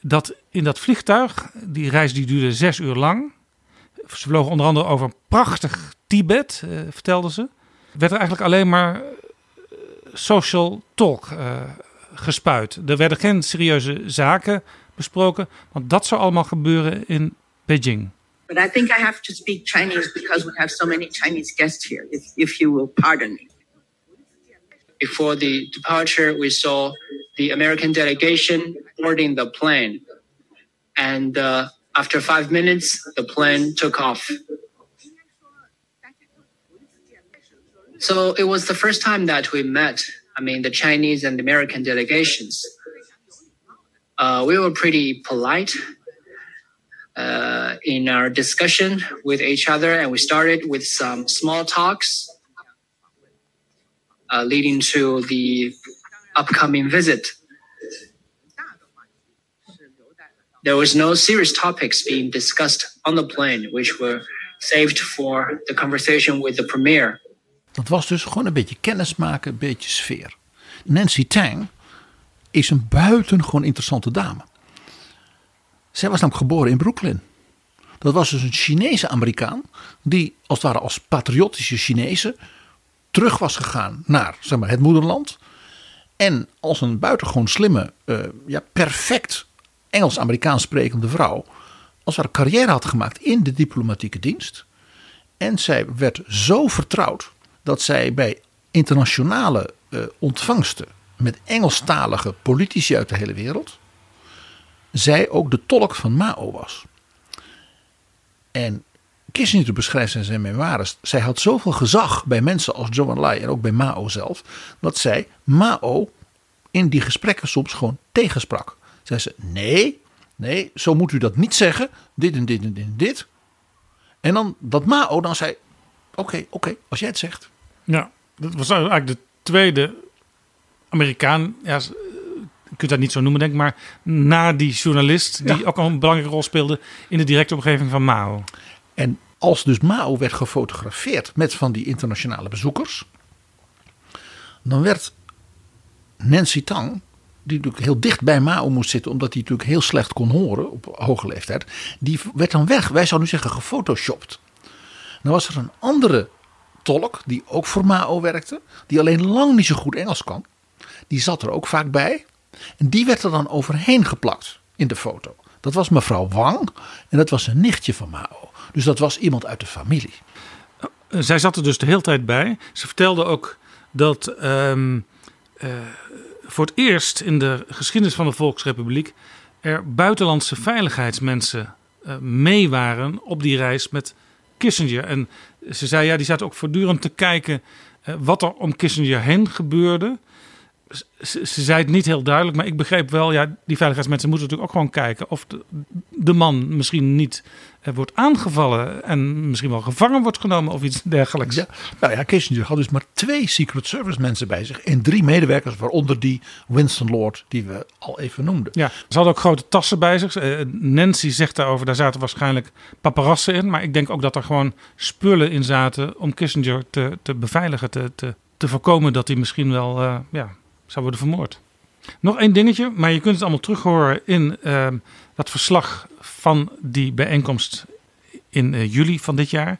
dat in dat vliegtuig, die reis die duurde zes uur lang, ze vlogen onder andere over prachtig Tibet, uh, vertelde ze, werd er eigenlijk alleen maar social talk uh, gespuit. Er werden geen serieuze zaken besproken, want dat zou allemaal gebeuren in Beijing. But I think I have to speak Chinese because we have so many Chinese guests here, if, if you will pardon me. Before the departure, we saw the American delegation boarding the plane. And uh, after five minutes, the plane took off. So it was the first time that we met, I mean, the Chinese and American delegations. Uh, we were pretty polite uh, in our discussion with each other, and we started with some small talks uh, leading to the upcoming visit. There was no serious topics being discussed on the plane, which were saved for the conversation with the premier. Dat was dus gewoon een beetje kennis maken, een beetje sfeer. Nancy Tang is een buitengewoon interessante dame. Zij was namelijk geboren in Brooklyn. Dat was dus een Chinese Amerikaan die als het ware als patriotische Chinese terug was gegaan naar zeg maar, het moederland. En als een buitengewoon slimme, uh, ja, perfect Engels-Amerikaans sprekende vrouw als ware carrière had gemaakt in de diplomatieke dienst. En zij werd zo vertrouwd dat zij bij internationale uh, ontvangsten met Engelstalige politici uit de hele wereld, zij ook de tolk van Mao was. En Kissinger beschrijft in zijn memoires, zij had zoveel gezag bij mensen als Zhou Enlai en ook bij Mao zelf, dat zij Mao in die gesprekken soms gewoon tegensprak. Zei ze, nee, nee, zo moet u dat niet zeggen, dit en dit en dit en dit. En dan dat Mao dan zei, oké, okay, oké, okay, als jij het zegt. Ja, dat was eigenlijk de tweede Amerikaan, ja, je kunt dat niet zo noemen denk ik, maar na die journalist die ja. ook al een belangrijke rol speelde in de directe omgeving van Mao. En als dus Mao werd gefotografeerd met van die internationale bezoekers, dan werd Nancy Tang, die natuurlijk heel dicht bij Mao moest zitten, omdat hij natuurlijk heel slecht kon horen op hoge leeftijd, die werd dan weg. Wij zouden nu zeggen gefotoshopt. Dan was er een andere tolk die ook voor Mao werkte, die alleen lang niet zo goed Engels kan. Die zat er ook vaak bij. En die werd er dan overheen geplakt in de foto. Dat was mevrouw Wang en dat was een nichtje van Mao. Dus dat was iemand uit de familie. Zij zat er dus de hele tijd bij. Ze vertelde ook dat um, uh, voor het eerst in de geschiedenis van de Volksrepubliek er buitenlandse veiligheidsmensen uh, mee waren op die reis met Kissinger. En ze zei ja, die zaten ook voortdurend te kijken wat er om Kissinger heen gebeurde ze, ze, zei het niet heel duidelijk, maar ik begreep wel, ja, die veiligheidsmensen moeten natuurlijk ook gewoon kijken of de, de man misschien niet eh, wordt aangevallen en misschien wel gevangen wordt genomen of iets dergelijks. Ja, nou ja, Kissinger had dus maar twee Secret Service mensen bij zich en drie medewerkers, waaronder die Winston Lord die we al even noemden. Ja, ze hadden ook grote tassen bij zich. Uh, Nancy zegt daarover, daar zaten waarschijnlijk paparassen in, maar ik denk ook dat er gewoon spullen in zaten om Kissinger te, te beveiligen, te, te, te voorkomen dat hij misschien wel, uh, ja zou worden vermoord. Nog één dingetje, maar je kunt het allemaal terug horen in uh, dat verslag van die bijeenkomst in uh, juli van dit jaar.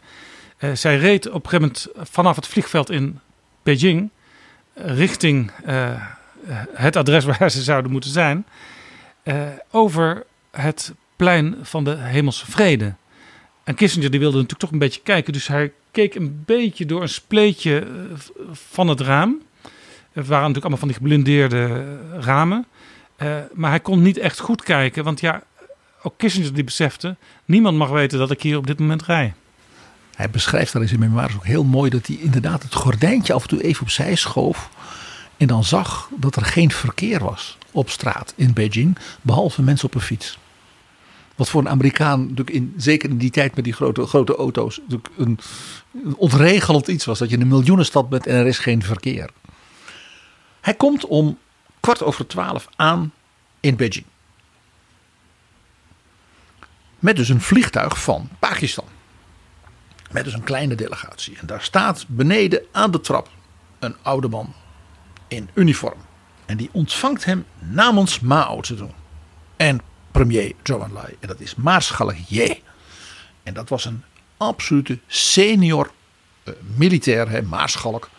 Uh, zij reed op een gegeven moment vanaf het vliegveld in Beijing richting eh, het adres waar ze zouden moeten zijn, over het plein van de Hemelse Vrede. En Kissinger die wilde natuurlijk toch een beetje kijken, dus hij keek een beetje door een spleetje van het raam. Het waren natuurlijk allemaal van die geblindeerde ramen. Uh, maar hij kon niet echt goed kijken. Want ja, ook Kissinger die besefte... niemand mag weten dat ik hier op dit moment rij. Hij beschrijft daar in zijn memoires ook heel mooi dat hij inderdaad het gordijntje af en toe even opzij schoof. En dan zag dat er geen verkeer was op straat in Beijing, behalve mensen op een fiets. Wat voor een Amerikaan, natuurlijk in, zeker in die tijd met die grote, grote auto's, natuurlijk een, een iets was. Dat je in een miljoenenstad bent en er is geen verkeer. Hij komt om kwart over twaalf aan in Beijing. Met dus een vliegtuig van Pakistan. Met dus een kleine delegatie. En daar staat beneden aan de trap een oude man in uniform. En die ontvangt hem namens Mao Zedong. En premier Zhou Enlai. En dat is Maarschalk Ye. En dat was een absolute senior uh, militair, hè, maarschalk,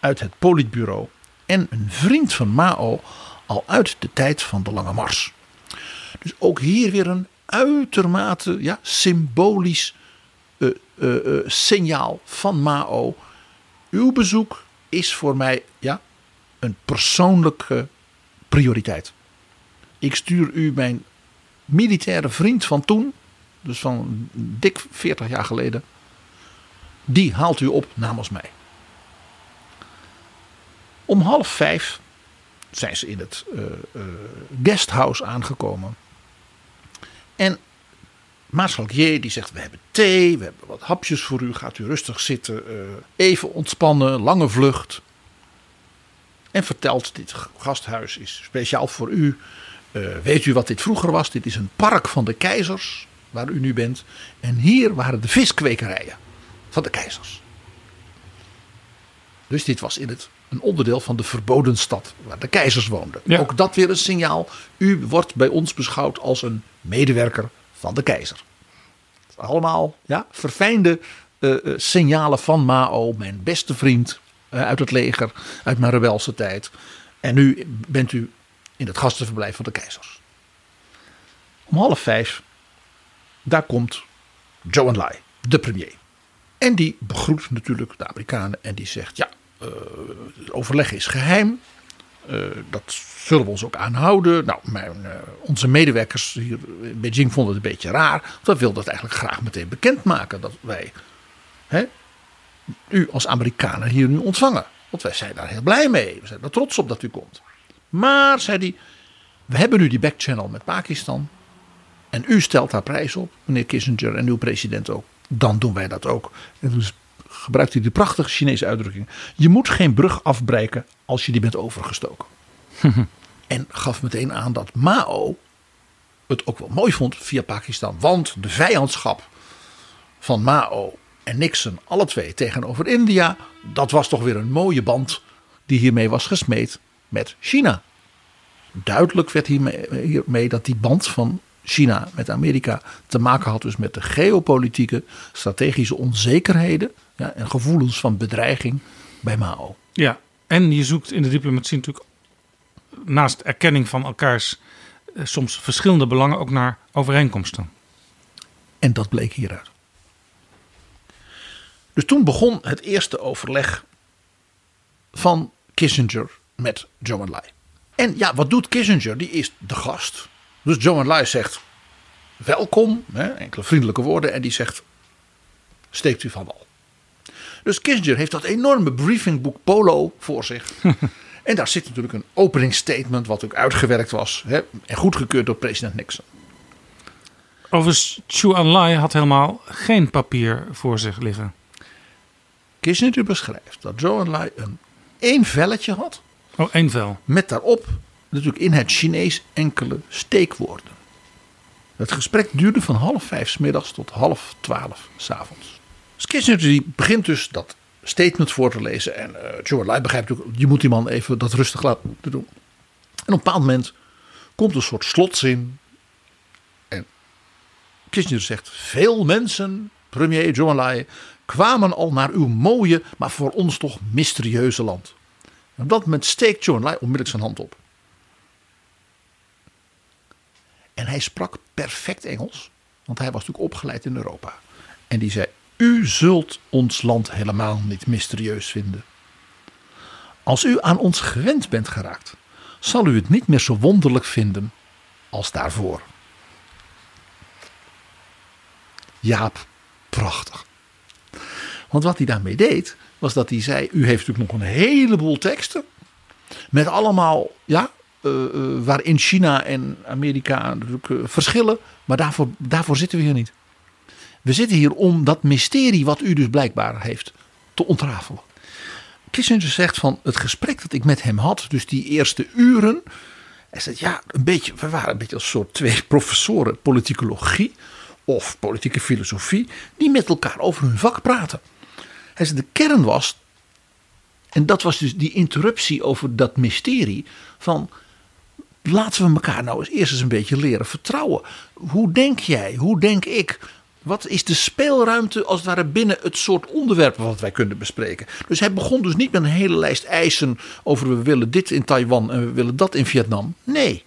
uit het politbureau. En een vriend van Mao al uit de tijd van de Lange Mars. Dus ook hier weer een uitermate ja, symbolisch uh, uh, signaal van Mao. Uw bezoek is voor mij ja, een persoonlijke prioriteit. Ik stuur u mijn militaire vriend van toen, dus van dik 40 jaar geleden, die haalt u op namens mij. Om half vijf zijn ze in het uh, guesthouse aangekomen. En Maarschalk J die zegt: We hebben thee, we hebben wat hapjes voor u. Gaat u rustig zitten, uh, even ontspannen, lange vlucht. En vertelt: Dit gasthuis is speciaal voor u. Weet u wat dit vroeger was? Dit is een park van de keizers, waar u nu bent. En hier waren de viskwekerijen van de keizers. Dus dit was in het, een onderdeel van de verboden stad waar de keizers woonden. Ja. Ook dat weer een signaal. U wordt bij ons beschouwd als een medewerker van de keizer. Allemaal ja, verfijnde uh, signalen van Mao, mijn beste vriend uit het leger, uit mijn rebelse tijd. En nu bent u in het gastenverblijf van de keizers. Om half vijf, daar komt Zhou Enlai, de premier. En die begroet natuurlijk de Amerikanen en die zegt: Ja, overleg is geheim. Uh, dat zullen we ons ook aanhouden. Nou, mijn, uh, onze medewerkers hier in Beijing vonden het een beetje raar. We wilden het eigenlijk graag meteen bekendmaken dat wij hè, u als Amerikanen hier nu ontvangen. Want wij zijn daar heel blij mee. We zijn er trots op dat u komt. Maar, zei hij, we hebben nu die backchannel met Pakistan. En u stelt daar prijs op, meneer Kissinger en uw president ook. Dan doen wij dat ook. En dus gebruikt hij die prachtige Chinese uitdrukking. Je moet geen brug afbreken als je die bent overgestoken. en gaf meteen aan dat Mao het ook wel mooi vond via Pakistan. Want de vijandschap van Mao en Nixon, alle twee tegenover India. Dat was toch weer een mooie band die hiermee was gesmeed met China. Duidelijk werd hiermee, hiermee dat die band van China met Amerika te maken had dus met de geopolitieke, strategische onzekerheden ja, en gevoelens van bedreiging bij Mao. Ja, en je zoekt in de diplomatie natuurlijk naast erkenning van elkaars eh, soms verschillende belangen ook naar overeenkomsten. En dat bleek hieruit. Dus toen begon het eerste overleg van Kissinger met Zhou Enlai. En ja, wat doet Kissinger? Die is de gast. Dus Zhou Enlai zegt welkom, hè, enkele vriendelijke woorden. En die zegt steekt u van wal. Dus Kissinger heeft dat enorme briefingboek Polo voor zich. en daar zit natuurlijk een openingsstatement wat ook uitgewerkt was. Hè, en goedgekeurd door president Nixon. Overigens, Zhou Enlai had helemaal geen papier voor zich liggen. Kissinger beschrijft dat Zhou Enlai een één velletje had. Oh, één vel. Met daarop natuurlijk in het Chinees enkele steekwoorden. Het gesprek duurde van half vijf s middags tot half twaalf s avonds. Dus Kissinger die begint dus dat statement voor te lezen. En uh, Zhou Enlai begrijpt ook, je moet die man even dat rustig laten doen. En op een bepaald moment komt een soort slotzin. En Kissinger zegt, veel mensen, premier Zhou Enlai, kwamen al naar uw mooie, maar voor ons toch mysterieuze land. En op dat moment steekt Zhou Enlai onmiddellijk zijn hand op. En hij sprak perfect Engels, want hij was natuurlijk opgeleid in Europa. En die zei: U zult ons land helemaal niet mysterieus vinden. Als u aan ons gewend bent geraakt, zal u het niet meer zo wonderlijk vinden als daarvoor. Jaap, prachtig. Want wat hij daarmee deed, was dat hij zei: U heeft natuurlijk nog een heleboel teksten. Met allemaal, ja, uh, uh, waarin China en Amerika natuurlijk uh, verschillen. Maar daarvoor, daarvoor zitten we hier niet. We zitten hier om dat mysterie wat u dus blijkbaar heeft te ontrafelen. Kissinger zegt van het gesprek dat ik met hem had, dus die eerste uren. Hij zegt ja, een beetje, we waren een beetje als soort twee professoren politicologie of politieke filosofie, die met elkaar over hun vak praten. Hij zegt de kern was, en dat was dus die interruptie over dat mysterie van laten we elkaar nou eens eerst eens een beetje leren vertrouwen. Hoe denk jij? Hoe denk ik? Wat is de speelruimte als het ware binnen het soort onderwerpen wat wij kunnen bespreken? Dus hij begon dus niet met een hele lijst eisen over we willen dit in Taiwan en we willen dat in Vietnam. Nee,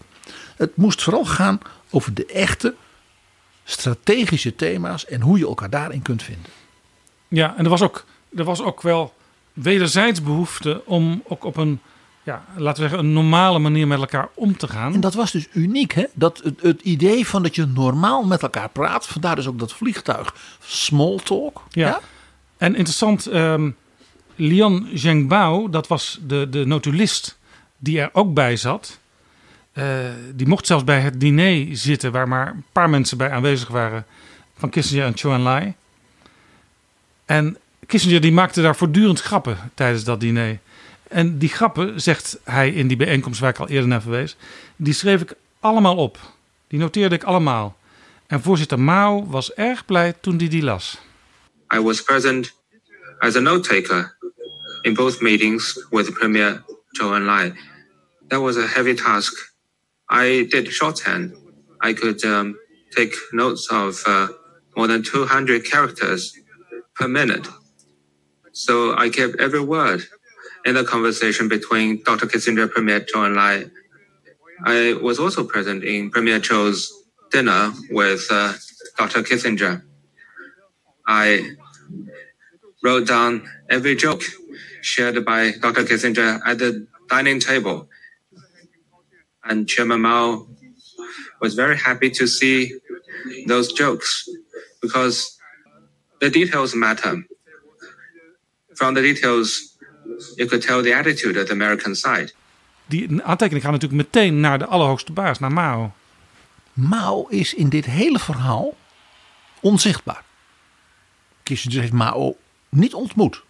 het moest vooral gaan over de echte strategische thema's en hoe je elkaar daarin kunt vinden. Ja, en er was ook, er was ook wel wederzijds behoefte om ook op een ja, laten we zeggen, een normale manier met elkaar om te gaan. En dat was dus uniek, hè? Dat het, het idee van dat je normaal met elkaar praat. Vandaar dus ook dat vliegtuig small talk. Ja. ja? En interessant, um, Lian Zhengbao, dat was de, de notulist die er ook bij zat. Uh, die mocht zelfs bij het diner zitten, waar maar een paar mensen bij aanwezig waren. Van Kissinger en Chou Enlai. En Kissinger die maakte daar voortdurend grappen tijdens dat diner. En die grappen, zegt hij in die bijeenkomst waar ik al eerder naar verwees, die schreef ik allemaal op. Die noteerde ik allemaal. En voorzitter Mao was erg blij toen hij die las. I was present as a note taker in both meetings with Premier Zhou Enlai. That was a heavy task. I did shorthand. I could um, take notes of uh, more than 200 characters per minute. So I kept every word in the conversation between Dr. Kissinger, Premier Zhou Enlai. I was also present in Premier Zhou's dinner with uh, Dr. Kissinger. I wrote down every joke shared by Dr. Kissinger at the dining table. And Chairman Mao was very happy to see those jokes because the details matter. From the details, you could tell the attitude of the American side. Die aantekening gaat natuurlijk meteen naar de allerhoogste baas, naar Mao. Mao is in dit hele verhaal onzichtbaar. Kissinger heeft Mao niet ontmoet.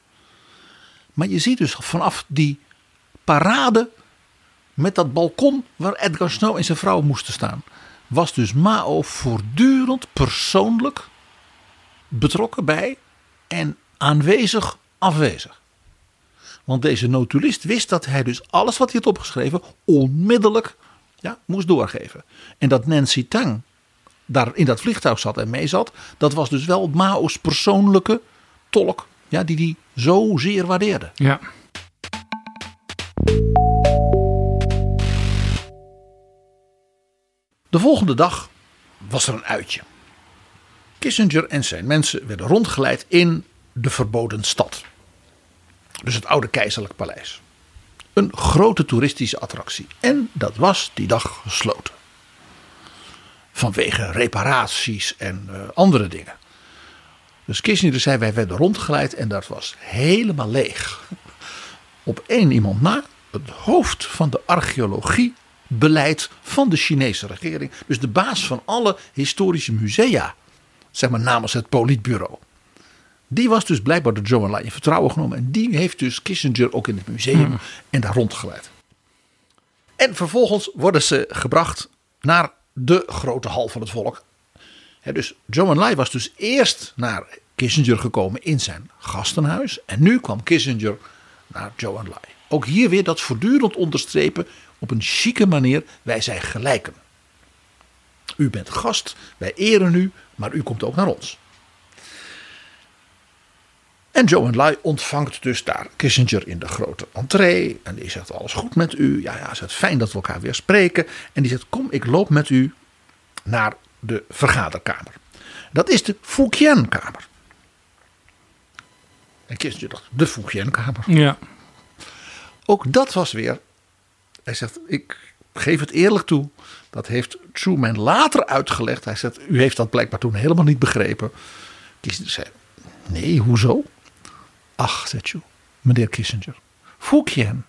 Maar je ziet dus vanaf die parade met dat balkon waar Edgar Snow en zijn vrouw moesten staan, was dus Mao voortdurend persoonlijk betrokken bij en aanwezig afwezig. Want deze notulist wist dat hij dus alles wat hij had opgeschreven onmiddellijk ja, moest doorgeven. En dat Nancy Tang daar in dat vliegtuig zat en mee zat, dat was dus wel Mao's persoonlijke tolk, ja, die hij zo zeer waardeerde. Ja. De volgende dag was er een uitje. Kissinger en zijn mensen werden rondgeleid in de verboden stad. Dus het oude keizerlijk paleis. Een grote toeristische attractie. En dat was die dag gesloten. Vanwege reparaties en uh, andere dingen. Dus Kissinger zei wij werden rondgeleid en dat was helemaal leeg. Op één iemand na, het hoofd van de archeologie beleid van de Chinese regering. Dus de baas van alle historische musea. Zeg maar namens het politbureau. Die was dus blijkbaar door Zhou Enlai in vertrouwen genomen. En die heeft dus Kissinger ook in het museum hmm. en daar rondgeleid. En vervolgens worden ze gebracht naar de grote hal van het volk. dus Zhou Enlai was dus eerst naar Kissinger gekomen in zijn gastenhuis. En nu kwam Kissinger naar Zhou Enlai. Ook hier weer dat voortdurend onderstrepen op een chique manier. Wij zijn gelijken. U bent gast, wij eren u, maar u komt ook naar ons. En Joe Enlai ontvangt dus daar Kissinger in de grote entree. En die zegt: Alles goed met u? Ja, ja, het fijn dat we elkaar weer spreken. En die zegt: Kom, ik loop met u naar de vergaderkamer. Dat is de Fujian-kamer. En Kissinger dacht: De Fujian-kamer. Ja. Ook dat was weer. Hij zegt: Ik geef het eerlijk toe. Dat heeft Truman later uitgelegd. Hij zegt: U heeft dat blijkbaar toen helemaal niet begrepen. Kissinger zei: Nee, hoezo? Ach, zegt meneer Kissinger. Fujian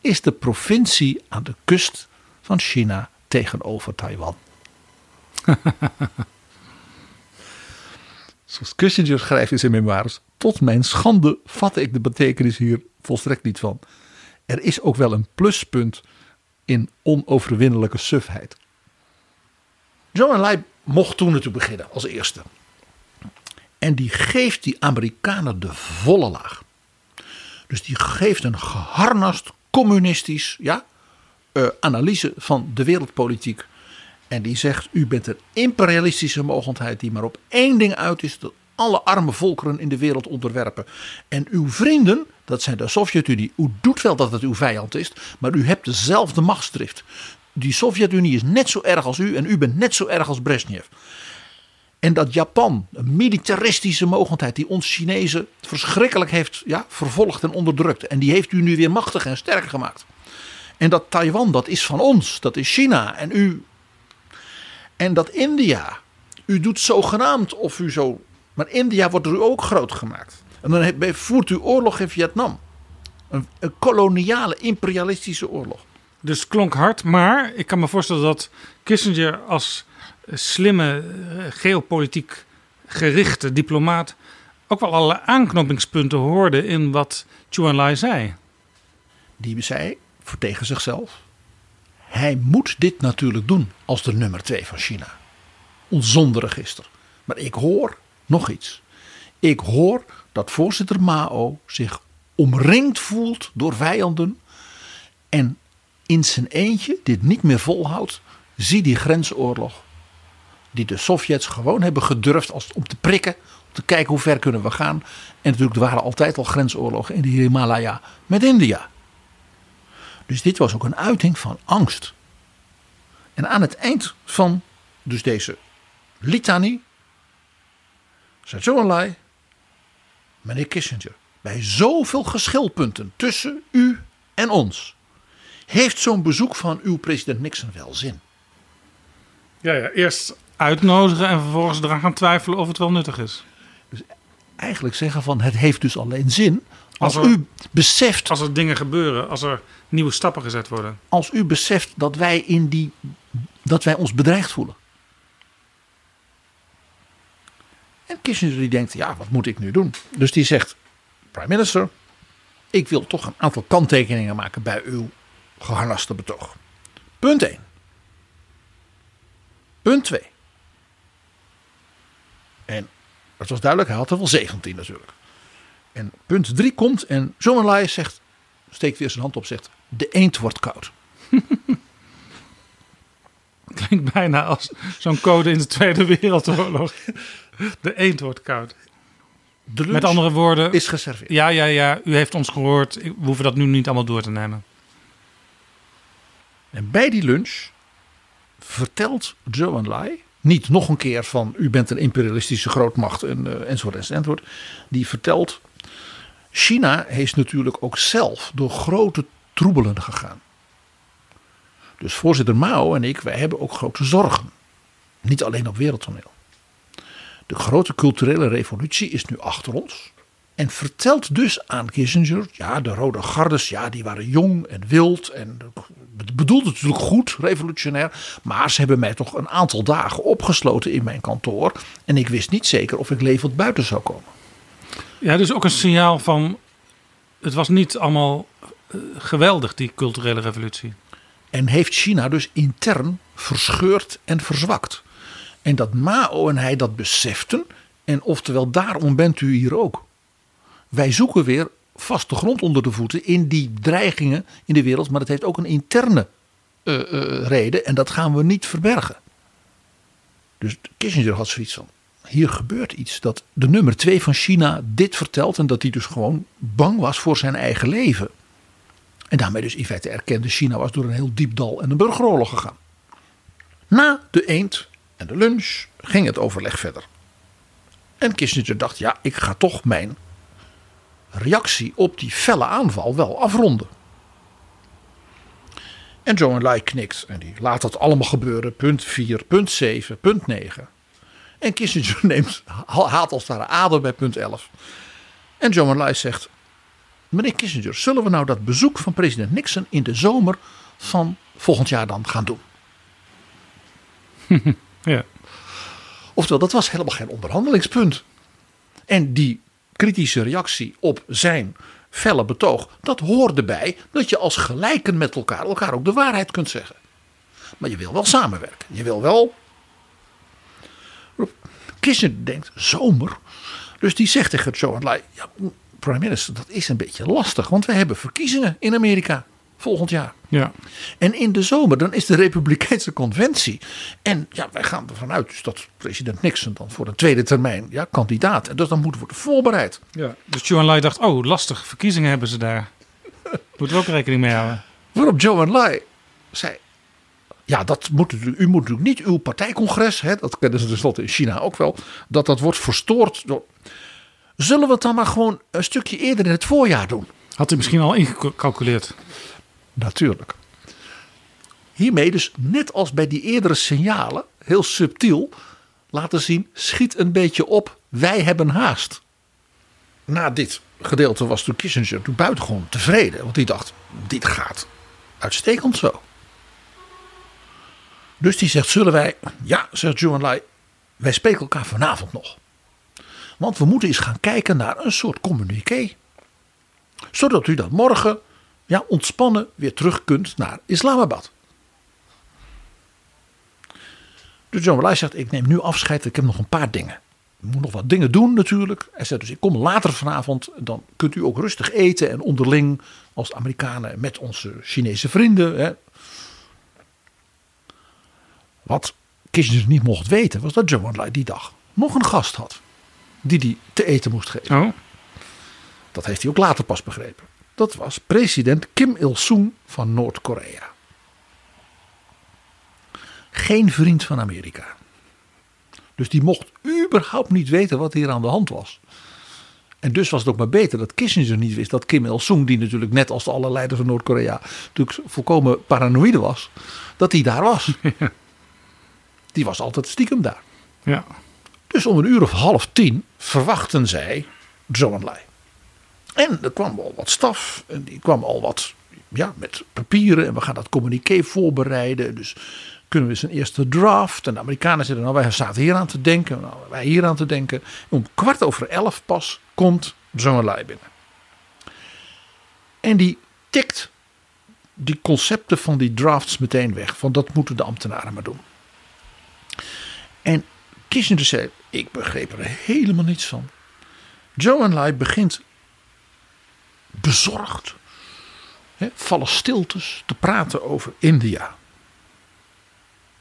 is de provincie aan de kust van China tegenover Taiwan. Zoals Kissinger schrijft in zijn memoires. Tot mijn schande vatte ik de betekenis hier volstrekt niet van. Er is ook wel een pluspunt in onoverwinnelijke sufheid. John Enlai mocht toen natuurlijk beginnen als eerste. En die geeft die Amerikanen de volle laag. Dus die geeft een geharnast communistisch ja, uh, analyse van de wereldpolitiek. En die zegt: U bent een imperialistische mogendheid die maar op één ding uit is: dat alle arme volkeren in de wereld onderwerpen. En uw vrienden, dat zijn de Sovjet-Unie, u doet wel dat het uw vijand is, maar u hebt dezelfde machtsdrift. Die Sovjet-Unie is net zo erg als u en u bent net zo erg als Brezhnev. En dat Japan, een militaristische mogendheid die ons Chinezen verschrikkelijk heeft ja, vervolgd en onderdrukt. En die heeft u nu weer machtig en sterk gemaakt. En dat Taiwan, dat is van ons, dat is China. En u. En dat India, u doet zogenaamd of u zo. Maar India wordt u ook groot gemaakt. En dan voert u oorlog in Vietnam. Een, een koloniale, imperialistische oorlog. Dus klonk hard, maar ik kan me voorstellen dat Kissinger als slimme, eh, geopolitiek gerichte diplomaat ook wel alle aanknopingspunten hoorde in wat Chu Enlai zei. Die zei voor tegen zichzelf: hij moet dit natuurlijk doen als de nummer twee van China. Zonder register. Maar ik hoor nog iets. Ik hoor dat voorzitter Mao zich omringd voelt door vijanden en in zijn eentje dit niet meer volhoudt. Zie die grensoorlog die de Sovjets gewoon hebben gedurfd als, om te prikken. Om te kijken hoe ver kunnen we gaan. En natuurlijk, er waren altijd al grensoorlogen in de Himalaya met India. Dus dit was ook een uiting van angst. En aan het eind van dus deze litanie zei Zhou meneer Kissinger, bij zoveel geschilpunten tussen u en ons, heeft zo'n bezoek van uw president Nixon wel zin? Ja, ja, eerst uitnodigen en vervolgens eraan gaan twijfelen of het wel nuttig is. Dus eigenlijk zeggen van het heeft dus alleen zin als, u beseft. Als er dingen gebeuren, als er nieuwe stappen gezet worden. Als u beseft dat wij in die. dat wij ons bedreigd voelen. En Kissinger die denkt, ja, wat moet ik nu doen? Dus die zegt, prime minister, ik wil toch een aantal kanttekeningen maken bij uw geharnaste betoog. Punt 1. Punt 2. En dat was duidelijk, hij had er wel 17 natuurlijk. En punt 3 komt en Zomerlaai zegt, steekt weer zijn hand op, zegt: De eend wordt koud. Klinkt bijna als zo'n code in de Tweede Wereldoorlog. De eend wordt koud. Met andere woorden. Is geserveerd. Ja, ja, ja. U heeft ons gehoord. We hoeven dat nu niet allemaal door te nemen. En bij die lunch vertelt Joe Lai niet nog een keer van u bent een imperialistische grootmacht en, uh, enzovoort enzovoort. Die vertelt China heeft natuurlijk ook zelf door grote troebelen gegaan. Dus voorzitter Mao en ik, wij hebben ook grote zorgen. Niet alleen op wereldtoneel. De grote culturele revolutie is nu achter ons. En vertelt dus aan Kissinger, ja, de rode gardes, ja, die waren jong en wild en het natuurlijk goed, revolutionair. Maar ze hebben mij toch een aantal dagen opgesloten in mijn kantoor. En ik wist niet zeker of ik levend buiten zou komen. Ja, dus ook een signaal van. Het was niet allemaal eh, geweldig, die culturele revolutie. En heeft China dus intern verscheurd en verzwakt. En dat Mao en hij dat beseften. En oftewel, daarom bent u hier ook. Wij zoeken weer vaste grond onder de voeten in die dreigingen in de wereld. Maar het heeft ook een interne uh, uh, reden en dat gaan we niet verbergen. Dus Kissinger had zoiets van: hier gebeurt iets. Dat de nummer twee van China dit vertelt en dat hij dus gewoon bang was voor zijn eigen leven. En daarmee dus in feite erkende China was door een heel diep dal en een burgeroorlog gegaan. Na de eend en de lunch ging het overleg verder. En Kissinger dacht: ja, ik ga toch mijn reactie op die felle aanval wel afronden. En Joe Enlai knikt en die laat dat allemaal gebeuren. Punt 4, punt 7, punt 9. En Kissinger neemt, haalt als het ware adem bij punt 11. En John Enlai zegt: Meneer Kissinger, zullen we nou dat bezoek van president Nixon in de zomer van volgend jaar dan gaan doen? ja. Oftewel, dat was helemaal geen onderhandelingspunt. En die kritische reactie op zijn felle betoog, dat hoorde bij dat je als gelijken met elkaar elkaar ook de waarheid kunt zeggen. Maar je wil wel samenwerken. Je wil wel. Kissinger denkt zomer. Dus die zegt tegen Joe Enlai, ja, prime minister, dat is een beetje lastig, want we hebben verkiezingen in Amerika volgend jaar. Ja. En in de zomer dan is de Republikeinse conventie. En ja, wij gaan ervan uit dus dat president Nixon dan voor een tweede termijn ja, kandidaat. En dus dan moet worden voorbereid. Ja. Dus Joe Enlai dacht, oh lastig, verkiezingen hebben ze daar. Moeten we ook rekening mee houden. Waarop Joe Enlai zei, ja, dat moet, u moet natuurlijk niet uw partijcongres, hè, dat kennen ze tenslotte in China ook wel, dat dat wordt verstoord. Door... Zullen we het dan maar gewoon een stukje eerder in het voorjaar doen? Had u misschien al ingecalculeerd? Natuurlijk. Hiermee dus net als bij die eerdere signalen, heel subtiel, laten zien, schiet een beetje op, wij hebben haast. Na dit gedeelte was toen Kissinger toen buitengewoon tevreden, want die dacht, dit gaat uitstekend zo. Dus die zegt, zullen wij, ja, zegt Zhou Enlai, wij spreken elkaar vanavond nog. Want we moeten eens gaan kijken naar een soort communiqué. Zodat u dan morgen ja, ontspannen weer terug kunt naar Islamabad. Dus John Enlai zegt, ik neem nu afscheid, ik heb nog een paar dingen. Ik moet nog wat dingen doen natuurlijk. Hij zegt dus, ik kom later vanavond, dan kunt u ook rustig eten en onderling als Amerikanen met onze Chinese vrienden. Hè. Wat Kissinger niet mocht weten, was dat John die dag nog een gast had. Die hij te eten moest geven. Oh. Dat heeft hij ook later pas begrepen. Dat was president Kim Il-sung van Noord-Korea. Geen vriend van Amerika. Dus die mocht überhaupt niet weten wat hier aan de hand was. En dus was het ook maar beter dat Kissinger niet wist dat Kim Il-sung, die natuurlijk net als alle leiders van Noord-Korea natuurlijk volkomen paranoïde was, dat hij daar was. Die was altijd stiekem daar. Ja. Dus om een uur of half tien verwachten zij Zhou Enlai. En er kwam al wat staf. En die kwam al wat ja, met papieren. En we gaan dat communiqué voorbereiden. Dus kunnen we eens een eerste draft. En de Amerikanen zeiden, nou wij zaten hier aan te denken. Nou, wij hier aan te denken. Om kwart over elf pas komt Zhou Enlai binnen. En die tikt die concepten van die drafts meteen weg. Van dat moeten de ambtenaren maar doen. En Kissinger zei, ik begreep er helemaal niets van. Joe begint bezorgd, vallen stiltes te praten over India.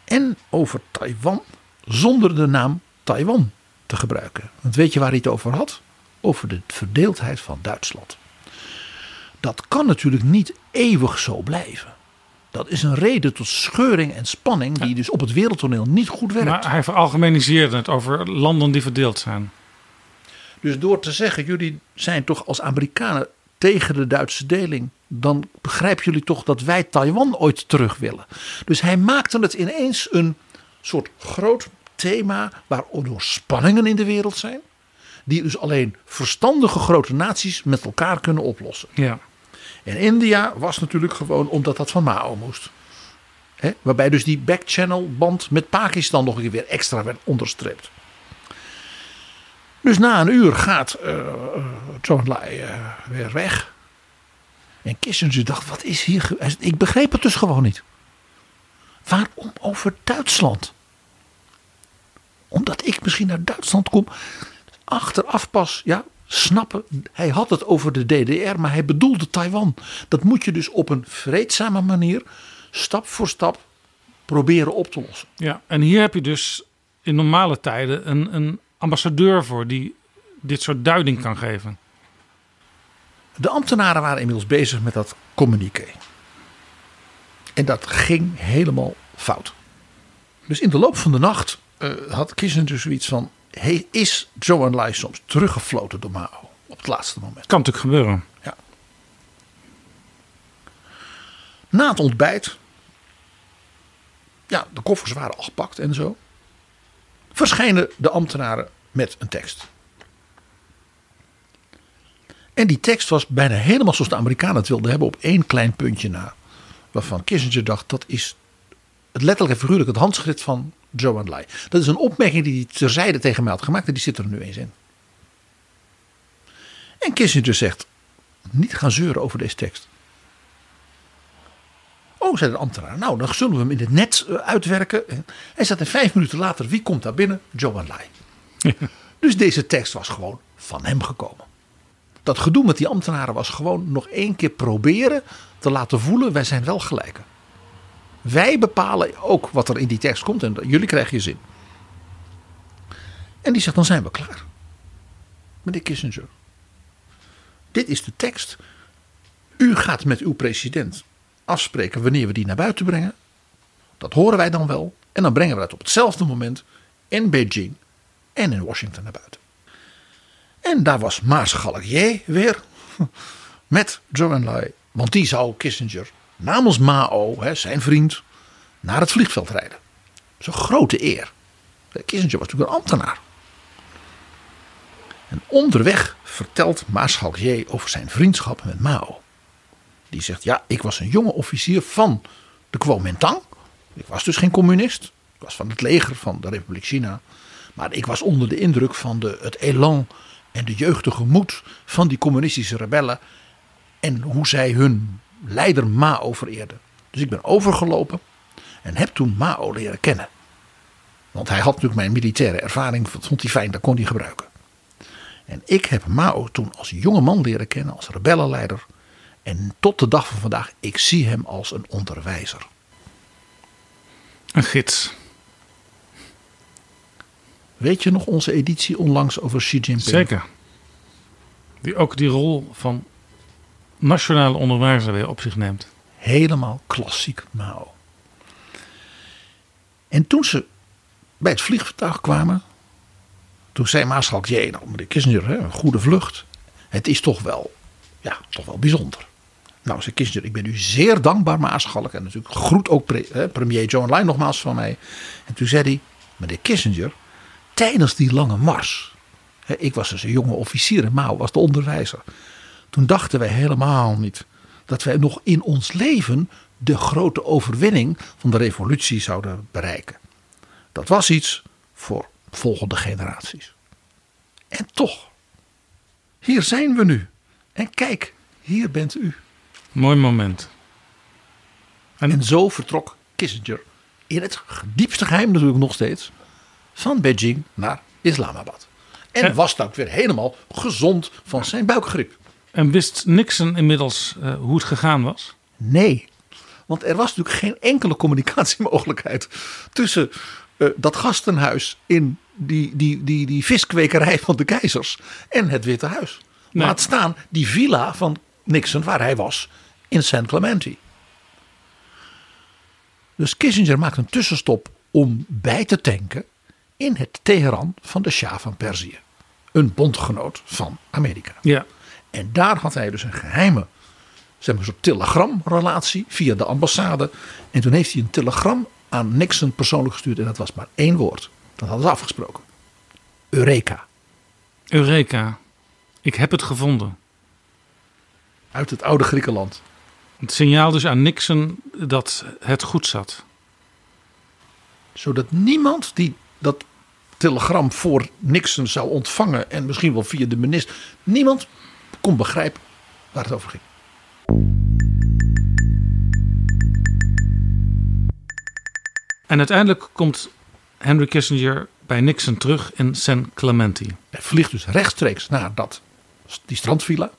En over Taiwan zonder de naam Taiwan te gebruiken. Want weet je waar hij het over had? Over de verdeeldheid van Duitsland. Dat kan natuurlijk niet eeuwig zo blijven. Dat is een reden tot scheuring en spanning die dus op het wereldtoneel niet goed werkt. Maar hij veralgemeniseerde het over landen die verdeeld zijn. Dus door te zeggen, jullie zijn toch als Amerikanen tegen de Duitse deling, dan begrijpen jullie toch dat wij Taiwan ooit terug willen. Dus hij maakte het ineens een soort groot thema waardoor spanningen in de wereld zijn, die dus alleen verstandige grote naties met elkaar kunnen oplossen. Ja. En India was natuurlijk gewoon omdat dat van Mao moest. He, waarbij dus die backchannel band met Pakistan nog een keer weer extra werd onderstreept. Dus na een uur gaat uh, Enlai uh, weer weg. En Kissinger dacht, wat is hier... Ik begreep het dus gewoon niet. Waarom over Duitsland? Omdat ik misschien naar Duitsland kom. Achteraf pas, ja, snappen. Hij had het over de DDR, maar hij bedoelde Taiwan. Dat moet je dus op een vreedzame manier, stap voor stap, proberen op te lossen. Ja, en hier heb je dus in normale tijden een, een ambassadeur voor die dit soort duiding kan geven. De ambtenaren waren inmiddels bezig met dat communiqué. En dat ging helemaal fout. Dus in de loop van de nacht uh, had Kissinger zoiets van: hij is Joe Enlai soms teruggefloten door Mao op het laatste moment. Kan natuurlijk gebeuren. Ja. Na het ontbijt, ja, de koffers waren al gepakt en zo, verschijnen de ambtenaren met een tekst. En die tekst was bijna helemaal zoals de Amerikanen het wilden hebben op één klein puntje na. Waarvan Kissinger dacht dat is het letterlijk en figuurlijk het handschrift van Zhou Enlai. Dat is een opmerking die hij terzijde tegen mij had gemaakt en die zit er nu eens in. En Kissinger zegt, niet gaan zeuren over deze tekst. Oh, zei de ambtenaar. Nou, dan zullen we hem in het net eh, uitwerken. Hij zat en vijf minuten later, wie komt daar binnen? Zhou Enlai. dus deze tekst was gewoon van hem gekomen. Dat gedoe met die ambtenaren was gewoon nog één keer proberen te laten voelen, wij zijn wel gelijken. Wij bepalen ook wat er in die tekst komt en jullie krijgen je zin. En die zegt, dan zijn we klaar. Meneer Kissinger. Dit is de tekst. U gaat met uw president afspreken wanneer we die naar buiten brengen. Dat horen wij dan wel. En dan brengen we dat op hetzelfde moment in Beijing en in Washington naar buiten. En daar was Maarschalk J weer met Zhou Enlai. Want die zou Kissinger namens Mao, zijn vriend, naar het vliegveld rijden. Zo'n grote eer. Kissinger was natuurlijk een ambtenaar. En onderweg vertelt Maarschalk J over zijn vriendschap met Mao. Die zegt, ja, ik was een jonge officier van de Kuomintang. Ik was dus geen communist. Ik was van het leger van de Republiek China. Maar ik was onder de indruk van de, het elan en de jeugdige moed van die communistische rebellen. En hoe zij hun leider Mao vereerden. Dus ik ben overgelopen en heb toen Mao leren kennen. Want hij had natuurlijk mijn militaire ervaring, dat vond hij fijn, dat kon hij gebruiken. En ik heb Mao toen als jonge man leren kennen, als rebellenleider. En tot de dag van vandaag, ik zie hem als een onderwijzer. Een gids. Weet je nog onze editie onlangs over Xi Jinping? Zeker. Die ook die rol van nationale onderwijzer weer op zich neemt. Helemaal klassiek Mao. En toen ze bij het vliegtuig kwamen, toen zei Maaschalk, jee, nou meneer Kissinger, hè, een goede vlucht. Het is toch wel, ja, toch wel bijzonder. Nou, zei Kissinger, ik ben u zeer dankbaar, Maaschalk. En natuurlijk groet ook pre, premier Joe Enlai nogmaals van mij. En toen zei hij, meneer Kissinger, tijdens die lange mars. Ik was dus een jonge officier en Mao was de onderwijzer. Toen dachten wij helemaal niet dat wij nog in ons leven de grote overwinning van de revolutie zouden bereiken. Dat was iets voor volgende generaties. En toch, hier zijn we nu. En kijk, hier bent u. Mooi moment. En, zo vertrok Kissinger in het diepste geheim natuurlijk nog steeds van Beijing naar Islamabad. En was dan weer helemaal gezond van zijn buikgriep. En wist Nixon inmiddels uh, hoe het gegaan was? Nee, want er was natuurlijk geen enkele communicatiemogelijkheid tussen uh, dat gastenhuis in die, die, die, die viskwekerij van de keizers en het Witte Huis. Nee. Laat staan die villa van Nixon waar hij was in San Clemente. Dus Kissinger maakt een tussenstop om bij te tanken in het Teheran van de Shah van Perzië. Een bondgenoot van Amerika. Ja. En daar had hij dus een geheime zeg maar, soort telegramrelatie via de ambassade. En toen heeft hij een telegram aan Nixon persoonlijk gestuurd. En dat was maar één woord. Dat hadden ze afgesproken. Eureka. Eureka. Ik heb het gevonden. Uit het oude Griekenland. Het signaal dus aan Nixon dat het goed zat. Zodat niemand die dat telegram voor Nixon zou ontvangen. En misschien wel via de minister. Niemand kon begrijpen waar het over ging. En uiteindelijk komt Henry Kissinger bij Nixon terug in San Clemente. Hij vliegt dus rechtstreeks naar dat, die strandvilla.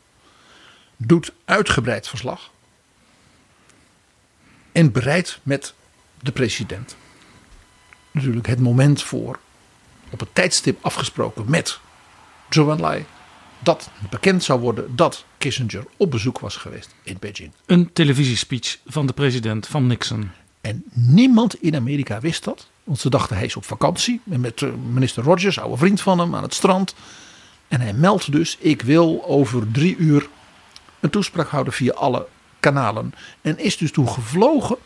Doet uitgebreid verslag. En bereidt met de president natuurlijk het moment voor. Op het tijdstip afgesproken met Zhou Enlai. Dat bekend zou worden dat Kissinger op bezoek was geweest in Beijing. Een televisiespeech van de president van Nixon. En niemand in Amerika wist dat. Want ze dachten hij is op vakantie. Met minister Rogers, oude vriend van hem, aan het strand. En hij meldt dus: ik wil over drie uur een toespraak houden via alle kanalen. En is dus toen gevlogen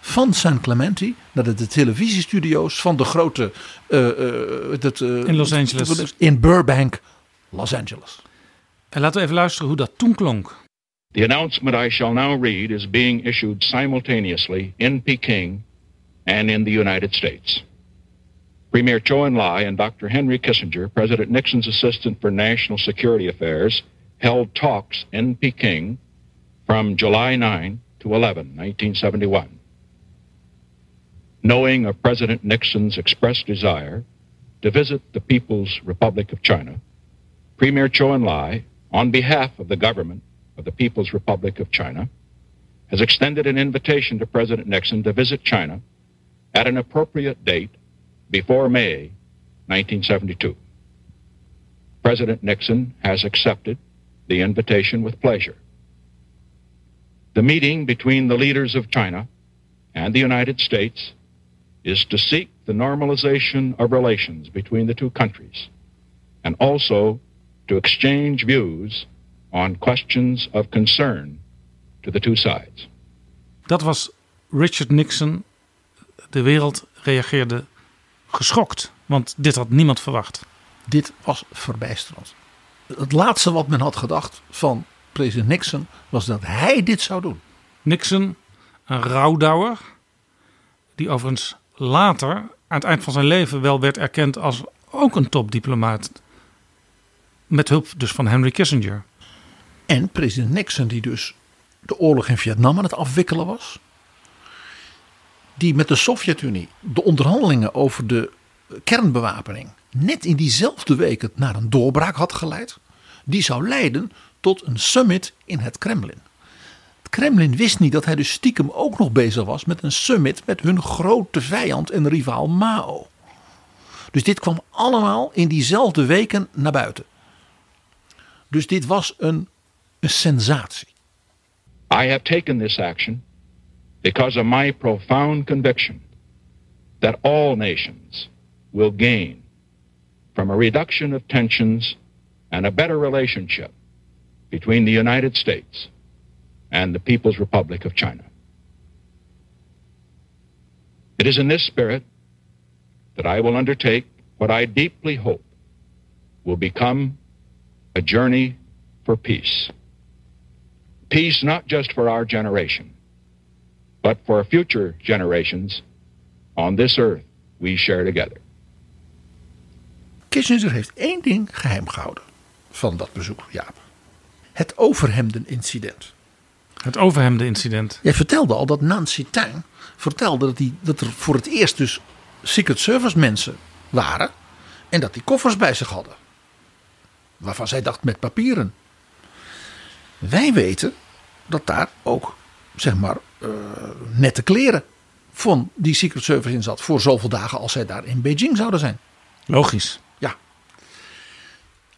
van San Clemente naar de, de televisiestudio's van de grote. Uh, uh, dat, uh, in Los Angeles. In Burbank, Los Angeles. En laten we even luisteren hoe dat toen klonk. The announcement I shall now read is being issued simultaneously in Peking and in the United States. Premier Chou En-lai and Dr. Henry Kissinger, President Nixon's assistant for national security affairs, held talks in Peking from July 9 to 11, 1971. Knowing of President Nixon's expressed desire to visit the People's Republic of China, Premier Chou En-lai, on behalf of the government of the People's Republic of China, has extended an invitation to President Nixon to visit China at an appropriate date before May 1972. President Nixon has accepted the invitation with pleasure. The meeting between the leaders of China and the United States is to seek the normalization of relations between the two countries and also to exchange views on questions of concern to the two sides. Dat was Richard Nixon. De wereld reageerde geschokt, want dit had niemand verwacht. Dit was verbijsterend. Het laatste wat men had gedacht van president Nixon was dat hij dit zou doen. Nixon, een rouwdouwer, die overigens later aan het eind van zijn leven wel werd erkend als ook een topdiplomaat. Met hulp dus van Henry Kissinger. En president Nixon, die dus de oorlog in Vietnam aan het afwikkelen was. Die met de Sovjet-Unie de onderhandelingen over de kernbewapening net in diezelfde week het naar een doorbraak had geleid. Die zou leiden tot een summit in het Kremlin. Het Kremlin wist niet dat hij dus stiekem ook nog bezig was met een summit met hun grote vijand en rivaal Mao. Dus dit kwam allemaal in diezelfde weken naar buiten. Dus dit was een, een sensatie. I have taken this action because of my profound conviction that all nations will gain from a reduction of tensions and a better relationship between the United States and the People's Republic of China. It is in this spirit that I will undertake what I deeply hope will become a journey for peace. Peace not just for our generation, but for future generations on this earth we share together. Kissinger heeft één ding geheim gehouden van dat bezoek, Jaap. Het overhemden-incident. Het overhemden-incident. Jij vertelde al dat Nancy Tuin vertelde dat, die, dat er voor het eerst dus Secret Service mensen waren. En dat die koffers bij zich hadden. Waarvan zij dacht met papieren. Wij weten dat daar ook, zeg maar, uh, nette kleren van die Secret Service in zat. Voor zoveel dagen als zij daar in Beijing zouden zijn. Logisch.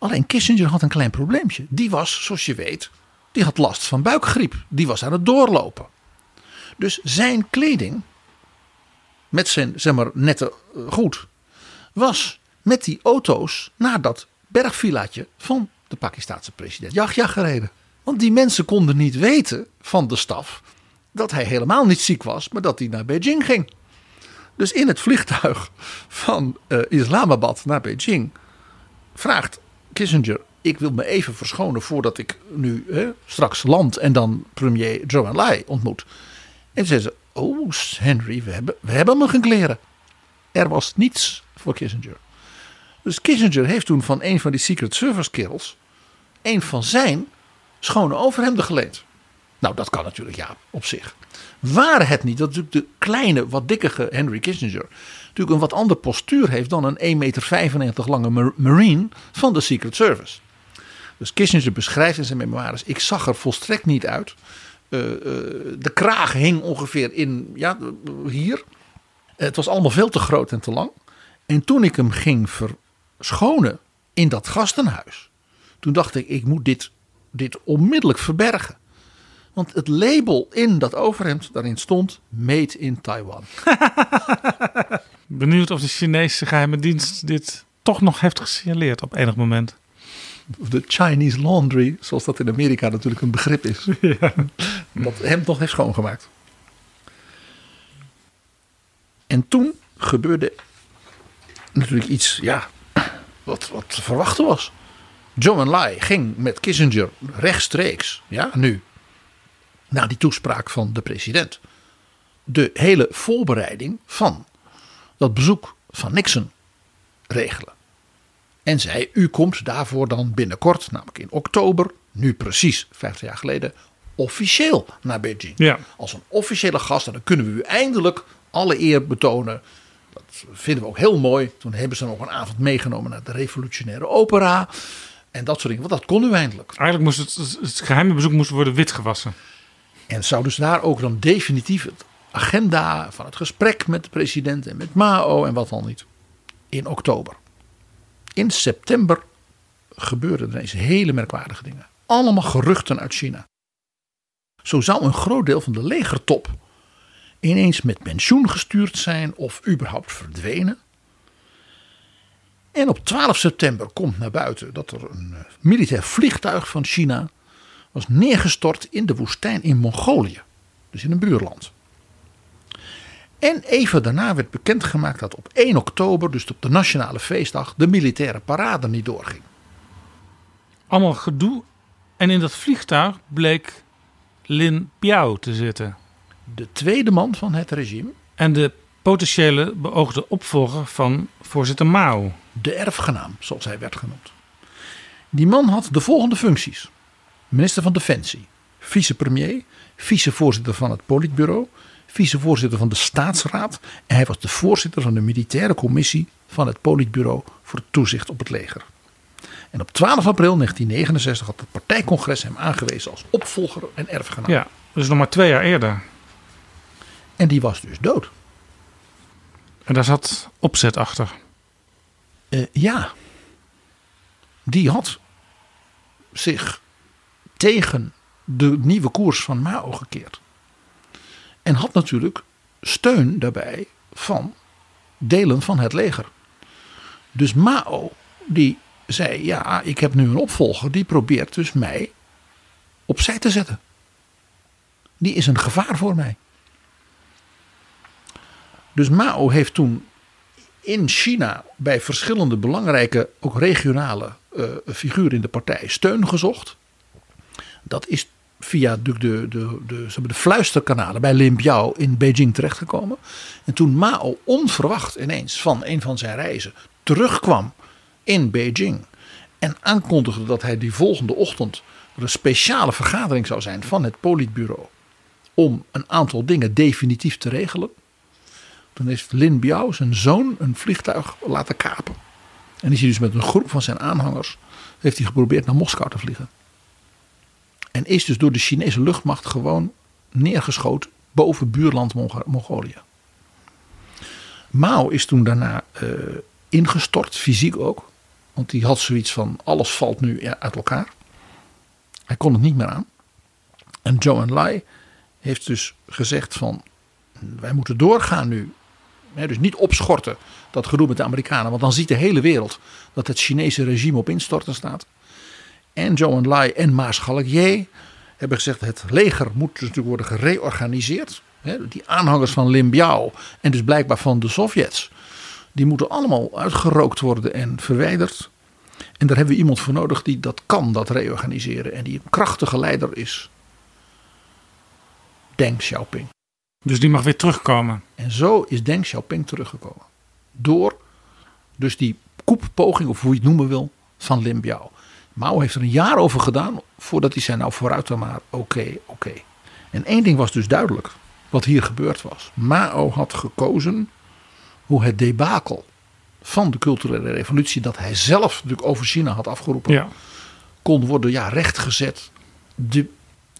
Alleen Kissinger had een klein probleempje. Die was, zoals je weet, die had last van buikgriep. Die was aan het doorlopen. Dus zijn kleding, met zijn zeg maar, nette goed, was met die auto's naar dat bergvillaatje van de Pakistaanse president Yahya gereden. Want die mensen konden niet weten van de staf dat hij helemaal niet ziek was, maar dat hij naar Beijing ging. Dus in het vliegtuig van uh, Islamabad naar Beijing vraagt Kissinger: Ik wil me even verschonen voordat ik nu hè, straks land en dan premier Zhou Enlai ontmoet. En zei ze: Oh, Henry, we hebben, we hebben nog geen kleren. Er was niets voor Kissinger. Dus Kissinger heeft toen van een van die Secret Service kerels een van zijn schone overhemden geleend. Nou, dat kan natuurlijk ja, op zich. Waar het niet dat natuurlijk de kleine, wat dikkere Henry Kissinger natuurlijk een wat ander postuur heeft dan een 1,95 meter lange marine van de Secret Service. Dus Kissinger beschrijft in zijn memoires: ik zag er volstrekt niet uit. Uh, uh, de kraag hing ongeveer in, ja, hier. Het was allemaal veel te groot en te lang. En toen ik hem ging verschonen in dat gastenhuis, toen dacht ik: ik moet dit, dit onmiddellijk verbergen. Want het label in dat overhemd, daarin stond Made in Taiwan. Benieuwd of de Chinese geheime dienst dit toch nog heeft gesignaleerd op enig moment. De Chinese laundry, zoals dat in Amerika natuurlijk een begrip is. Ja. Dat hem nog heeft schoongemaakt. En toen gebeurde natuurlijk iets, ja, wat, wat te verwachten was. Zhou Enlai ging met Kissinger rechtstreeks, ja, nu, na die toespraak van de president, de hele voorbereiding van dat bezoek van Nixon regelen. En zei: U komt daarvoor dan binnenkort, namelijk in oktober, nu precies 50 jaar geleden, officieel naar Beijing. Ja. Als een officiële gast. En dan kunnen we u eindelijk alle eer betonen. Dat vinden we ook heel mooi. Toen hebben ze nog een avond meegenomen naar de revolutionaire opera. En dat soort dingen. Want dat kon u eindelijk. Eigenlijk moest het, het geheime bezoek moest worden witgewassen. En zou dus daar ook dan definitief het agenda van het gesprek met de president en met Mao en wat dan niet. In oktober. In september gebeurden er ineens hele merkwaardige dingen. Allemaal geruchten uit China. Zo zou een groot deel van de legertop ineens met pensioen gestuurd zijn of überhaupt verdwenen. En op 12 september komt naar buiten dat er een eh, militair vliegtuig van China was neergestort in de woestijn in Mongolië, dus in een buurland. En even daarna werd bekendgemaakt dat op 1 oktober, dus op de nationale feestdag, de militaire parade niet doorging. Allemaal gedoe. En in dat vliegtuig bleek Lin Biao te zitten. De tweede man van het regime. En de potentiële beoogde opvolger van voorzitter Mao. De erfgenaam, zoals hij werd genoemd. Die man had de volgende functies: minister van Defensie, vicepremier, vicevoorzitter van het Politbureau, vicevoorzitter van de Staatsraad en hij was de voorzitter van de militaire commissie van het Politbureau voor het toezicht op het leger. En op 12 april 1969 had het partijcongres hem aangewezen als opvolger en erfgenaam. Ja, dus nog maar twee jaar eerder. En die was dus dood. En daar zat opzet achter. Uh, ja. Die had zich tegen de nieuwe koers van Mao gekeerd. En had natuurlijk steun daarbij van delen van het leger. Dus Mao die zei: Ja, ik heb nu een opvolger die probeert dus mij opzij te zetten. Die is een gevaar voor mij. Dus Mao heeft toen in China bij verschillende belangrijke, ook regionale uh, figuren in de partij steun gezocht. Dat is via de, de, de, de, de fluisterkanalen bij Lin Biao in Beijing terechtgekomen. En toen Mao onverwacht ineens van een van zijn reizen terugkwam in Beijing. En aankondigde dat hij die volgende ochtend er een speciale vergadering zou zijn van het politbureau. Om een aantal dingen definitief te regelen. Toen heeft Lin Biao zijn zoon een vliegtuig laten kapen. En is hij dus met een groep van zijn aanhangers heeft hij geprobeerd naar Moskou te vliegen. En is dus door de Chinese luchtmacht gewoon neergeschoten boven buurland Mongolië. Mao is toen daarna uh, ingestort, fysiek ook. Want die had zoiets van alles valt nu uit elkaar. Hij kon het niet meer aan. En Zhou Enlai heeft dus gezegd van wij moeten doorgaan nu. dus niet opschorten dat gedoe met de Amerikanen. Want dan ziet de hele wereld dat het Chinese regime op instorten staat. En Zhou Enlai en Maarschalk Ye hebben gezegd het leger moet dus natuurlijk worden gereorganiseerd. Die aanhangers van Lin Biao en dus blijkbaar van de Sovjets. Die moeten allemaal uitgerookt worden en verwijderd. En daar hebben we iemand voor nodig die dat kan, dat reorganiseren. En die een krachtige leider is. Deng Xiaoping. Dus die mag weer terugkomen. En zo is Deng Xiaoping teruggekomen. Door dus die koeppoging, of hoe je het noemen wil, van Lin Biao. Mao heeft er een jaar over gedaan voordat hij zei nou vooruit dan maar oké, oké. En één ding was dus duidelijk wat hier gebeurd was. Mao had gekozen hoe het debakel van de culturele revolutie dat hij zelf natuurlijk over China had afgeroepen ja. kon worden ja, rechtgezet. De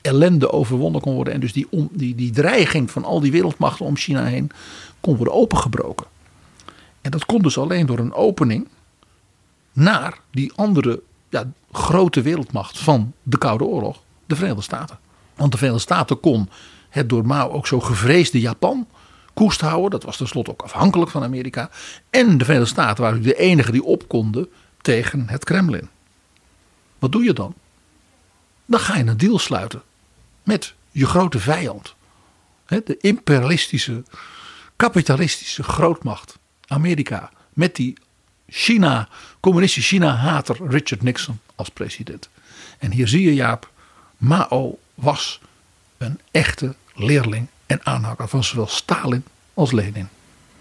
ellende overwonnen kon worden en dus die, om, die, die dreiging van al die wereldmachten om China heen kon worden opengebroken. En dat kon dus alleen door een opening naar die andere ja, grote wereldmacht van de Koude Oorlog, de Verenigde Staten. Want de Verenigde Staten kon het door Mao ook zo gevreesde Japan koest houden. Dat was tenslotte ook afhankelijk van Amerika. En de Verenigde Staten waren de enige die op konden tegen het Kremlin. Wat doe je dan? Dan ga je een deal sluiten met je grote vijand. De imperialistische, kapitalistische grootmacht Amerika. Met die China, communistische China-hater Richard Nixon als president. En hier zie je Jaap, Mao was een echte leerling en aanhanger van zowel Stalin als Lenin.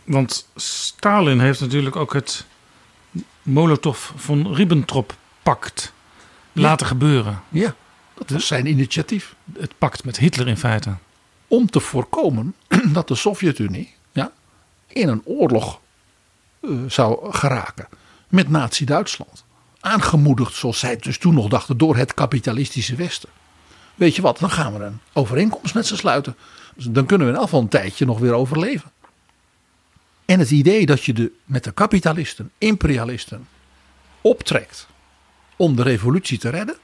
Want Stalin heeft natuurlijk ook het Molotov von Ribbentrop-pact laten gebeuren. Ja, dat was zijn initiatief. Het pact met Hitler in feite. Om te voorkomen dat de Sovjet-Unie ja, in een oorlog zou geraken met Nazi-Duitsland. Aangemoedigd, zoals zij dus toen nog dachten, door het kapitalistische Westen. Weet je wat, dan gaan we een overeenkomst met ze sluiten. Dus dan kunnen we in afval een tijdje nog weer overleven. En het idee dat je de, met de kapitalisten, imperialisten optrekt om de revolutie te redden,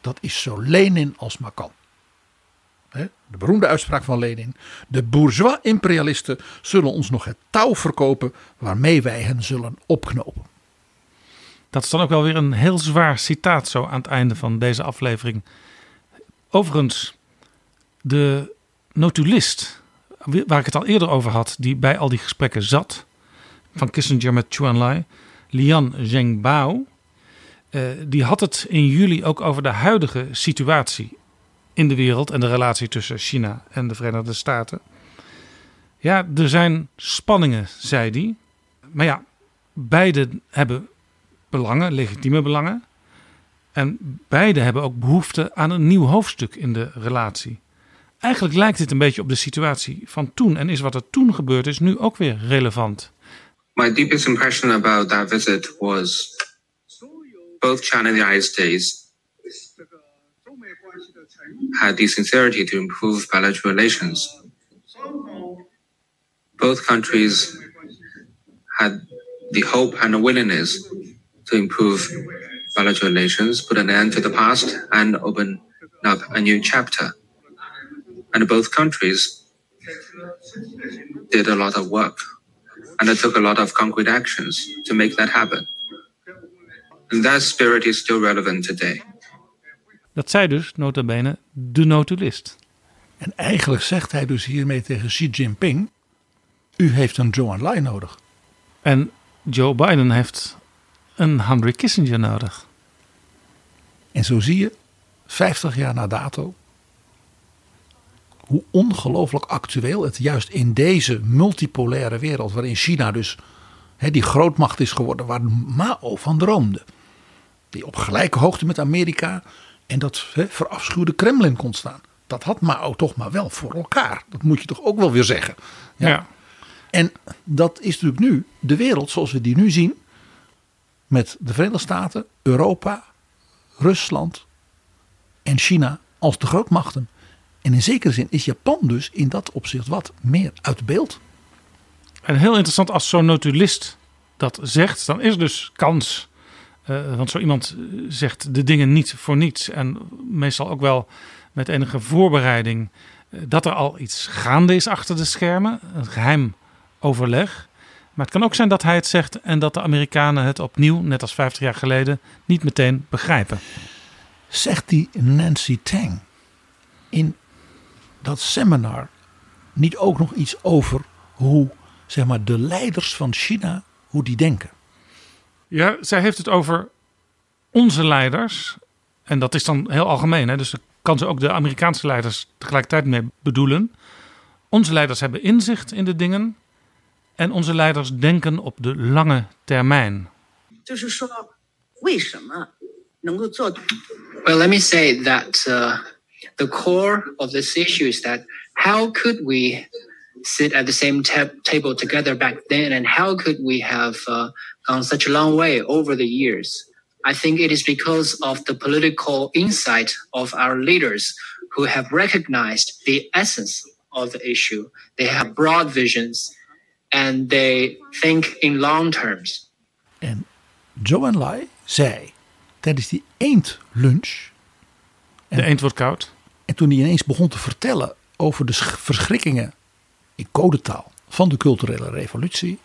dat is zo Lenin als maar kan. De beroemde uitspraak van Lenin: De bourgeois-imperialisten zullen ons nog het touw verkopen waarmee wij hen zullen opknopen. Dat is dan ook wel weer een heel zwaar citaat zo aan het einde van deze aflevering. Overigens, de notulist, waar ik het al eerder over had, die bij al die gesprekken zat, van Kissinger met Chu Enlai, Lian Zhengbao, uh, die had het in juli ook over de huidige situatie in de wereld en de relatie tussen China en de Verenigde Staten. Ja, er zijn spanningen, zei hij. Maar ja, beide hebben belangen, legitieme belangen. En beide hebben ook behoefte aan een nieuw hoofdstuk in de relatie. Eigenlijk lijkt dit een beetje op de situatie van toen en is wat er toen gebeurd is nu ook weer relevant. My deepest impression about that visit was both China and the United States had the sincerity to improve bilateral relations. Both countries had the hope and the willingness to improve bilateral relations, put an end to the past, and open up a new chapter. And both countries did a lot of work and it took a lot of concrete actions to make that happen. And that spirit is still relevant today. Dat zei dus, nota bene, de notulist. En eigenlijk zegt hij dus hiermee tegen Xi Jinping: U heeft een Zhou Enlai nodig. En Joe Biden heeft een Henry Kissinger nodig. En zo zie je, 50 jaar na dato, hoe ongelooflijk actueel het juist in deze multipolaire wereld, waarin China dus he, die grootmacht is geworden, waar Mao van droomde. Die op gelijke hoogte met Amerika en dat he, verafschuwde Kremlin kon staan. Dat had Mao toch maar wel voor elkaar. Dat moet je toch ook wel weer zeggen. Ja. ja. En dat is natuurlijk nu de wereld zoals we die nu zien. Met de Verenigde Staten, Europa, Rusland en China als de grootmachten. En in zekere zin is Japan dus in dat opzicht wat meer uit beeld. En heel interessant als zo'n notulist dat zegt, dan is dus kans. Uh, want zo iemand zegt de dingen niet voor niets. En meestal ook wel met enige voorbereiding. Uh, dat er al iets gaande is achter de schermen. Een geheim overleg. Maar het kan ook zijn dat hij het zegt en dat de Amerikanen het opnieuw, net als 50 jaar geleden, niet meteen begrijpen. Zegt die Nancy Tang in dat seminar niet ook nog iets over hoe zeg maar, de leiders van China, hoe die denken? Ja, zij heeft het over onze leiders. En dat is dan heel algemeen. Hè? Dus kan ze ook de Amerikaanse leiders tegelijkertijd mee bedoelen. Onze leiders hebben inzicht in de dingen. En onze leiders denken op de lange termijn. Well, let me say that uh, the core of this issue is that how could we sit at the same table together back then, and how could we have uh, gone such a long way over the years? I think it is because of the political insight of our leaders who have recognized the essence of the issue. They have broad visions and they think in long terms. En Joe and Lai zei tijdens die eendlunch. De eend wordt koud. En toen hij ineens begon te vertellen over de verschrikkingen in codetaal van de culturele revolutie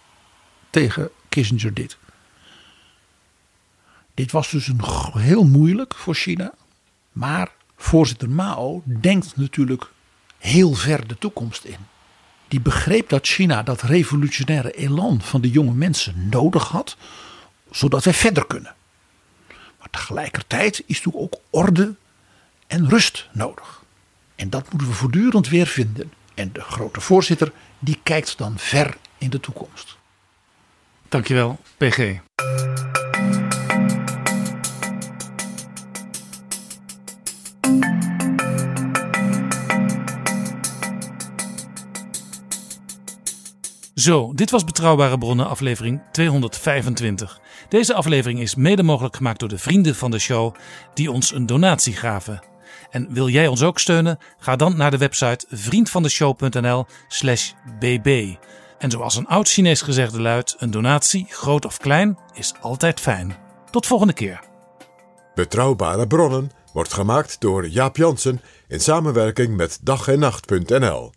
tegen Kissinger dit. Dit was dus een heel moeilijk voor China. Maar voorzitter Mao denkt natuurlijk heel ver de toekomst in. Die begreep dat China dat revolutionaire elan van de jonge mensen nodig had, zodat wij verder kunnen. Maar Tegelijkertijd is natuurlijk ook orde en rust nodig. En dat moeten we voortdurend weer vinden. En de grote voorzitter die kijkt dan ver in de toekomst. Dankjewel, PG. Zo, dit was Betrouwbare Bronnen, aflevering 225. Deze aflevering is mede mogelijk gemaakt door de vrienden van de show die ons een donatie gaven. En wil jij ons ook steunen? Ga dan naar de website vriendvandeshow.nl/slash bb. En zoals een oud Chinees gezegde luidt: een donatie, groot of klein, is altijd fijn. Tot volgende keer. Betrouwbare bronnen wordt gemaakt door Jaap Jansen in samenwerking met dag en nacht.nl.